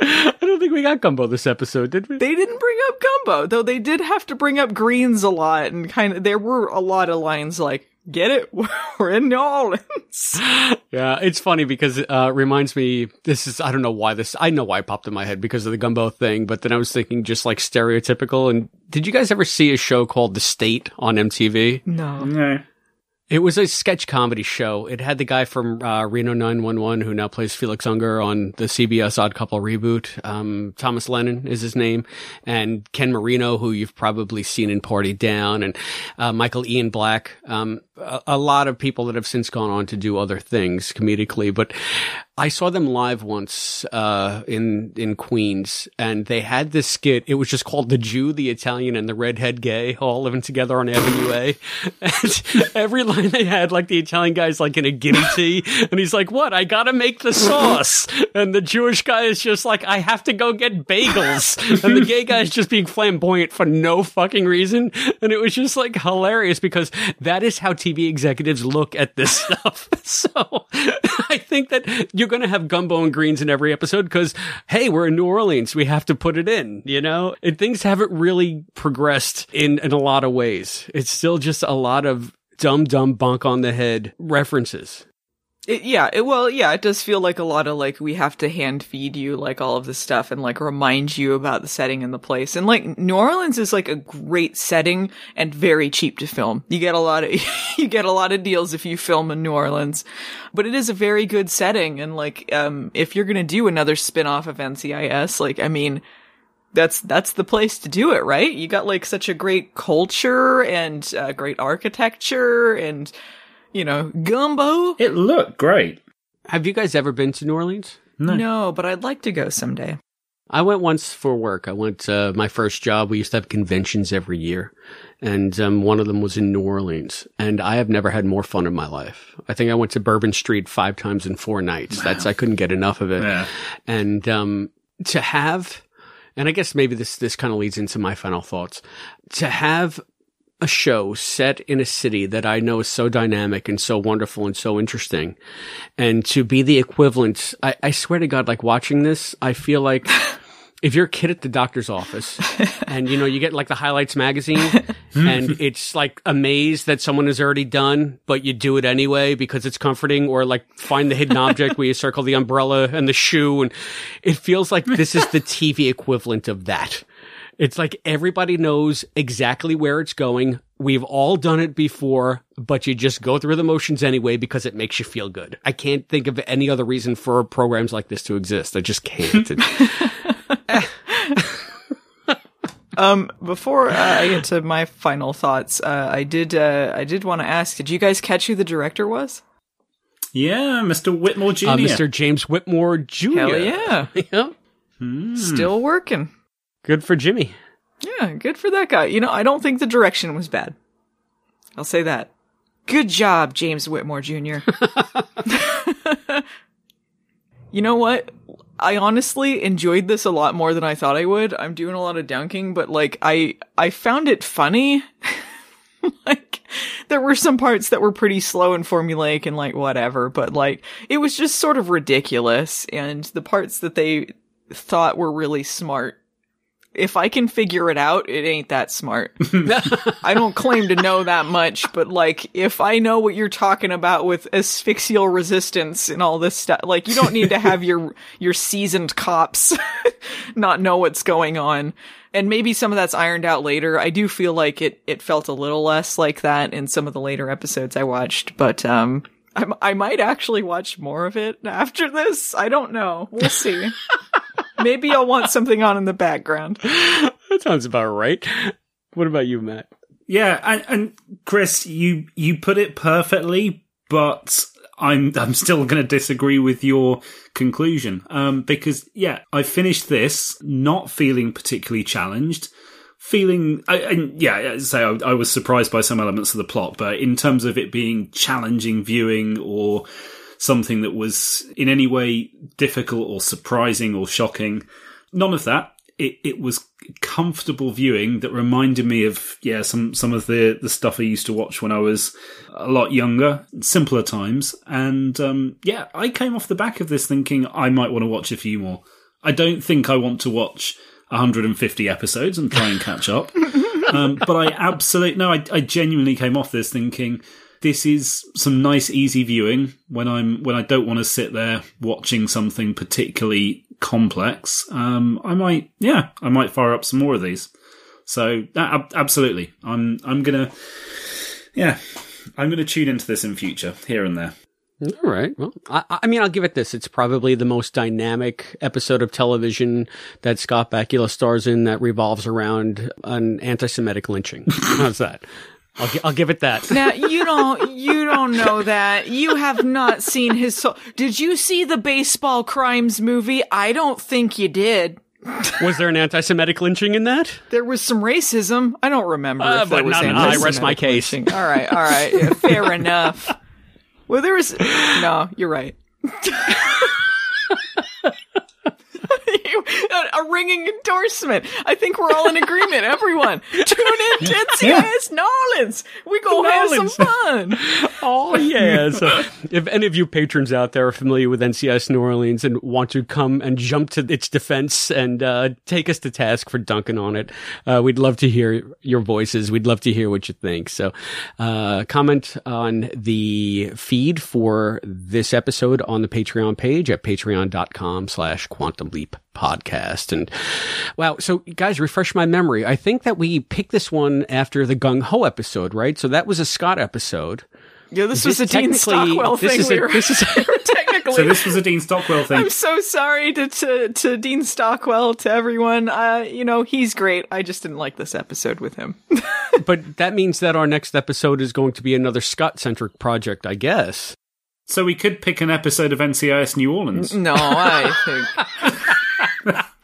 I don't think we got gumbo this episode, did we? They didn't bring up gumbo, though they did have to bring up greens a lot and kind of there were a lot of lines like, "Get it? We're in New Orleans." Yeah, it's funny because it uh, reminds me. This is I don't know why this. I know why it popped in my head because of the gumbo thing, but then I was thinking just like stereotypical. And did you guys ever see a show called The State on MTV? No. No. It was a sketch comedy show. It had the guy from uh, Reno 911 who now plays Felix Unger on the CBS Odd Couple reboot. Um, Thomas Lennon is his name, and Ken Marino, who you've probably seen in Party Down, and uh, Michael Ian Black. Um, a, a lot of people that have since gone on to do other things comedically, but I saw them live once uh, in in Queens, and they had this skit. It was just called "The Jew, the Italian, and the Redhead Gay all living together on Avenue A." And every line they had, like the Italian guy's like in a guinea tee, and he's like, "What? I gotta make the sauce," and the Jewish guy is just like, "I have to go get bagels," and the gay guy is just being flamboyant for no fucking reason, and it was just like hilarious because that is how TV executives look at this stuff. So I think that you going to have gumbo and greens in every episode because, hey, we're in New Orleans. We have to put it in, you know? And things haven't really progressed in, in a lot of ways. It's still just a lot of dumb, dumb bunk on the head references. It, yeah, it, well, yeah, it does feel like a lot of like we have to hand feed you like all of this stuff and like remind you about the setting and the place. And like New Orleans is like a great setting and very cheap to film. You get a lot of you get a lot of deals if you film in New Orleans, but it is a very good setting. And like, um, if you're gonna do another spin off of NCIS, like, I mean, that's that's the place to do it, right? You got like such a great culture and uh, great architecture and you know, gumbo. It looked great. Have you guys ever been to New Orleans? No. no, but I'd like to go someday. I went once for work. I went uh, my first job. We used to have conventions every year, and um, one of them was in New Orleans. And I have never had more fun in my life. I think I went to Bourbon Street five times in four nights. Wow. That's I couldn't get enough of it. Yeah. And um, to have, and I guess maybe this this kind of leads into my final thoughts. To have a show set in a city that I know is so dynamic and so wonderful and so interesting. And to be the equivalent, I, I swear to God, like watching this, I feel like if you're a kid at the doctor's office and you know, you get like the highlights magazine and it's like a maze that someone has already done, but you do it anyway because it's comforting or like find the hidden object where you circle the umbrella and the shoe. And it feels like this is the TV equivalent of that. It's like everybody knows exactly where it's going. We've all done it before, but you just go through the motions anyway because it makes you feel good. I can't think of any other reason for programs like this to exist. I just can't. um, before uh, I get to my final thoughts, uh, I did uh, I did want to ask: Did you guys catch who the director was? Yeah, Mr. Whitmore Jr. Uh, Mr. James Whitmore Jr. Hell yeah, yeah. Hmm. Still working. Good for Jimmy. Yeah, good for that guy. You know, I don't think the direction was bad. I'll say that. Good job, James Whitmore Jr. you know what? I honestly enjoyed this a lot more than I thought I would. I'm doing a lot of dunking, but like I I found it funny. like there were some parts that were pretty slow and formulaic and like whatever, but like it was just sort of ridiculous and the parts that they thought were really smart if I can figure it out, it ain't that smart. I don't claim to know that much, but like, if I know what you're talking about with asphyxial resistance and all this stuff, like, you don't need to have your, your seasoned cops not know what's going on. And maybe some of that's ironed out later. I do feel like it, it felt a little less like that in some of the later episodes I watched, but, um, I, I might actually watch more of it after this. I don't know. We'll see. Maybe I'll want something on in the background. That sounds about right. What about you, Matt? Yeah, and, and Chris, you you put it perfectly, but I'm I'm still going to disagree with your conclusion. Um, because yeah, I finished this not feeling particularly challenged, feeling I, and yeah, say I, I was surprised by some elements of the plot, but in terms of it being challenging viewing or something that was in any way difficult or surprising or shocking. None of that. It, it was comfortable viewing that reminded me of yeah some some of the the stuff I used to watch when I was a lot younger, simpler times, and um, yeah, I came off the back of this thinking I might want to watch a few more. I don't think I want to watch 150 episodes and try and catch up, um, but I absolutely no, I, I genuinely came off this thinking this is some nice easy viewing when I'm when I don't want to sit there watching something particularly complex. Um, I might, yeah, I might fire up some more of these. So absolutely, I'm I'm gonna, yeah, I'm to tune into this in future, here and there. All right. Well, I, I mean, I'll give it this. It's probably the most dynamic episode of television that Scott Bakula stars in that revolves around an anti-Semitic lynching. How's that? I'll, gi- I'll give it that. Now you don't you don't know that. You have not seen his soul. Did you see the baseball crimes movie? I don't think you did. Was there an anti-Semitic lynching in that? There was some racism. I don't remember Uh, if but was no, no, I rest my case. lynching. All right, all right, yeah, fair enough. Well, there was no. You're right. a, a ringing endorsement. I think we're all in agreement. Everyone, tune in to NCIS Nolans. We go have some fun. Oh yeah. So if any of you patrons out there are familiar with NCIS New Orleans and want to come and jump to its defense and uh, take us to task for dunking on it, uh, we'd love to hear your voices. We'd love to hear what you think. So uh, comment on the feed for this episode on the Patreon page at patreon.com slash quantum leap podcast. And wow. So guys, refresh my memory. I think that we picked this one after the Gung Ho episode, right? So that was a Scott episode. Yeah, this was a Dean Stockwell this thing. is we a- were, this is we were technically. So this was a Dean Stockwell thing. I'm so sorry to, to to Dean Stockwell to everyone. Uh, you know he's great. I just didn't like this episode with him. but that means that our next episode is going to be another Scott centric project, I guess. So we could pick an episode of NCIS New Orleans. no, I think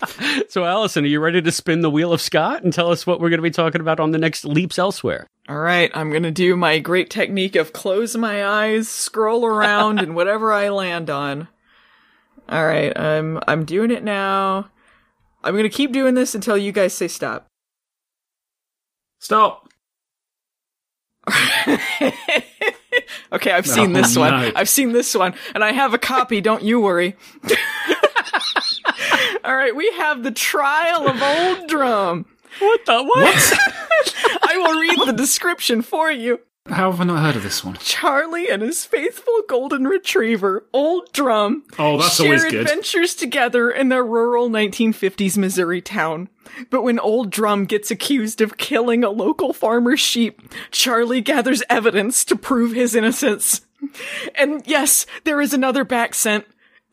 So, Allison, are you ready to spin the wheel of Scott and tell us what we're going to be talking about on the next Leaps Elsewhere? All right, I'm gonna do my great technique of close my eyes, scroll around, and whatever I land on. All right, I'm I'm doing it now. I'm gonna keep doing this until you guys say stop. Stop. Okay, I've seen Oh, this one. no. I've seen this one, and I have a copy. Don't you worry. All right, we have the trial of Old Drum. What the what? I will read the description for you. How have I not heard of this one? Charlie and his faithful golden retriever, Old Drum, Oh, that's share always good. adventures together in their rural 1950s Missouri town. But when Old Drum gets accused of killing a local farmer's sheep, Charlie gathers evidence to prove his innocence. And yes, there is another backscent.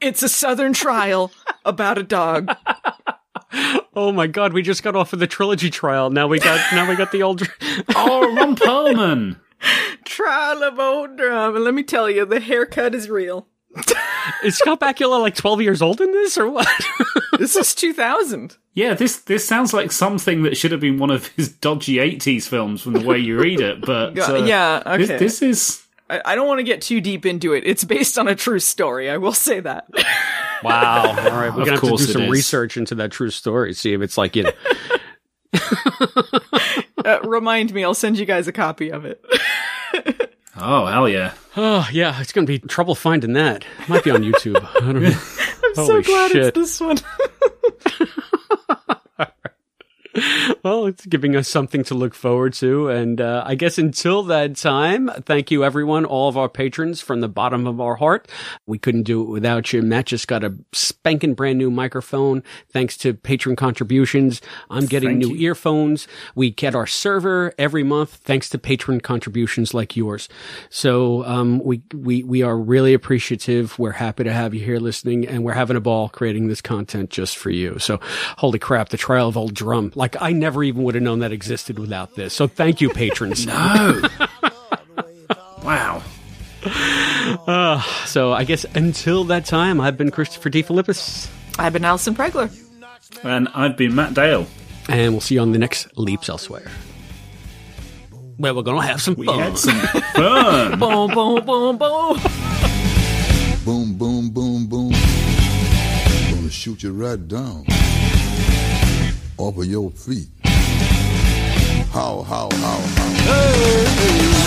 It's a southern trial about a dog. oh my God, we just got off of the trilogy trial. Now we got now we got the old. Oh, Ron Perlman. trial of Old Drum. And let me tell you, the haircut is real. is Scott Bakula like twelve years old in this or what? This is 2000. Yeah, this this sounds like something that should have been one of his dodgy '80s films from the way you read it. But Yeah, uh, yeah, okay. this, this is I, I don't want to get too deep into it. It's based on a true story. I will say that. wow. All right, we're gonna have to do some is. research into that true story. See if it's like you know. uh, remind me. I'll send you guys a copy of it. oh hell yeah. Oh yeah, it's gonna be trouble finding that. It might be on YouTube. I don't know. I'm so glad shit. it's this one. well, it's giving us something to look forward to. And uh, I guess until that time, thank you, everyone, all of our patrons from the bottom of our heart. We couldn't do it without you. Matt just got a spanking brand new microphone thanks to patron contributions. I'm getting Thank new you. earphones. We get our server every month thanks to patron contributions like yours. So um, we, we, we are really appreciative. We're happy to have you here listening, and we're having a ball creating this content just for you. So, holy crap, the trial of old drum. Like, I never even would have known that existed without this. So, thank you, patrons. No. wow. Uh, so, I guess until that time, I've been Christopher D. Philippus, I've been Allison Pregler. And I've been Matt Dale. and we'll see you on the next Leaps Elsewhere. Where we're going to have some We fun. had some fun. boom, boom, boom, boom. Boom, boom, boom, boom. Gonna shoot you right down. Off of your feet. How, how, how, how. Hey.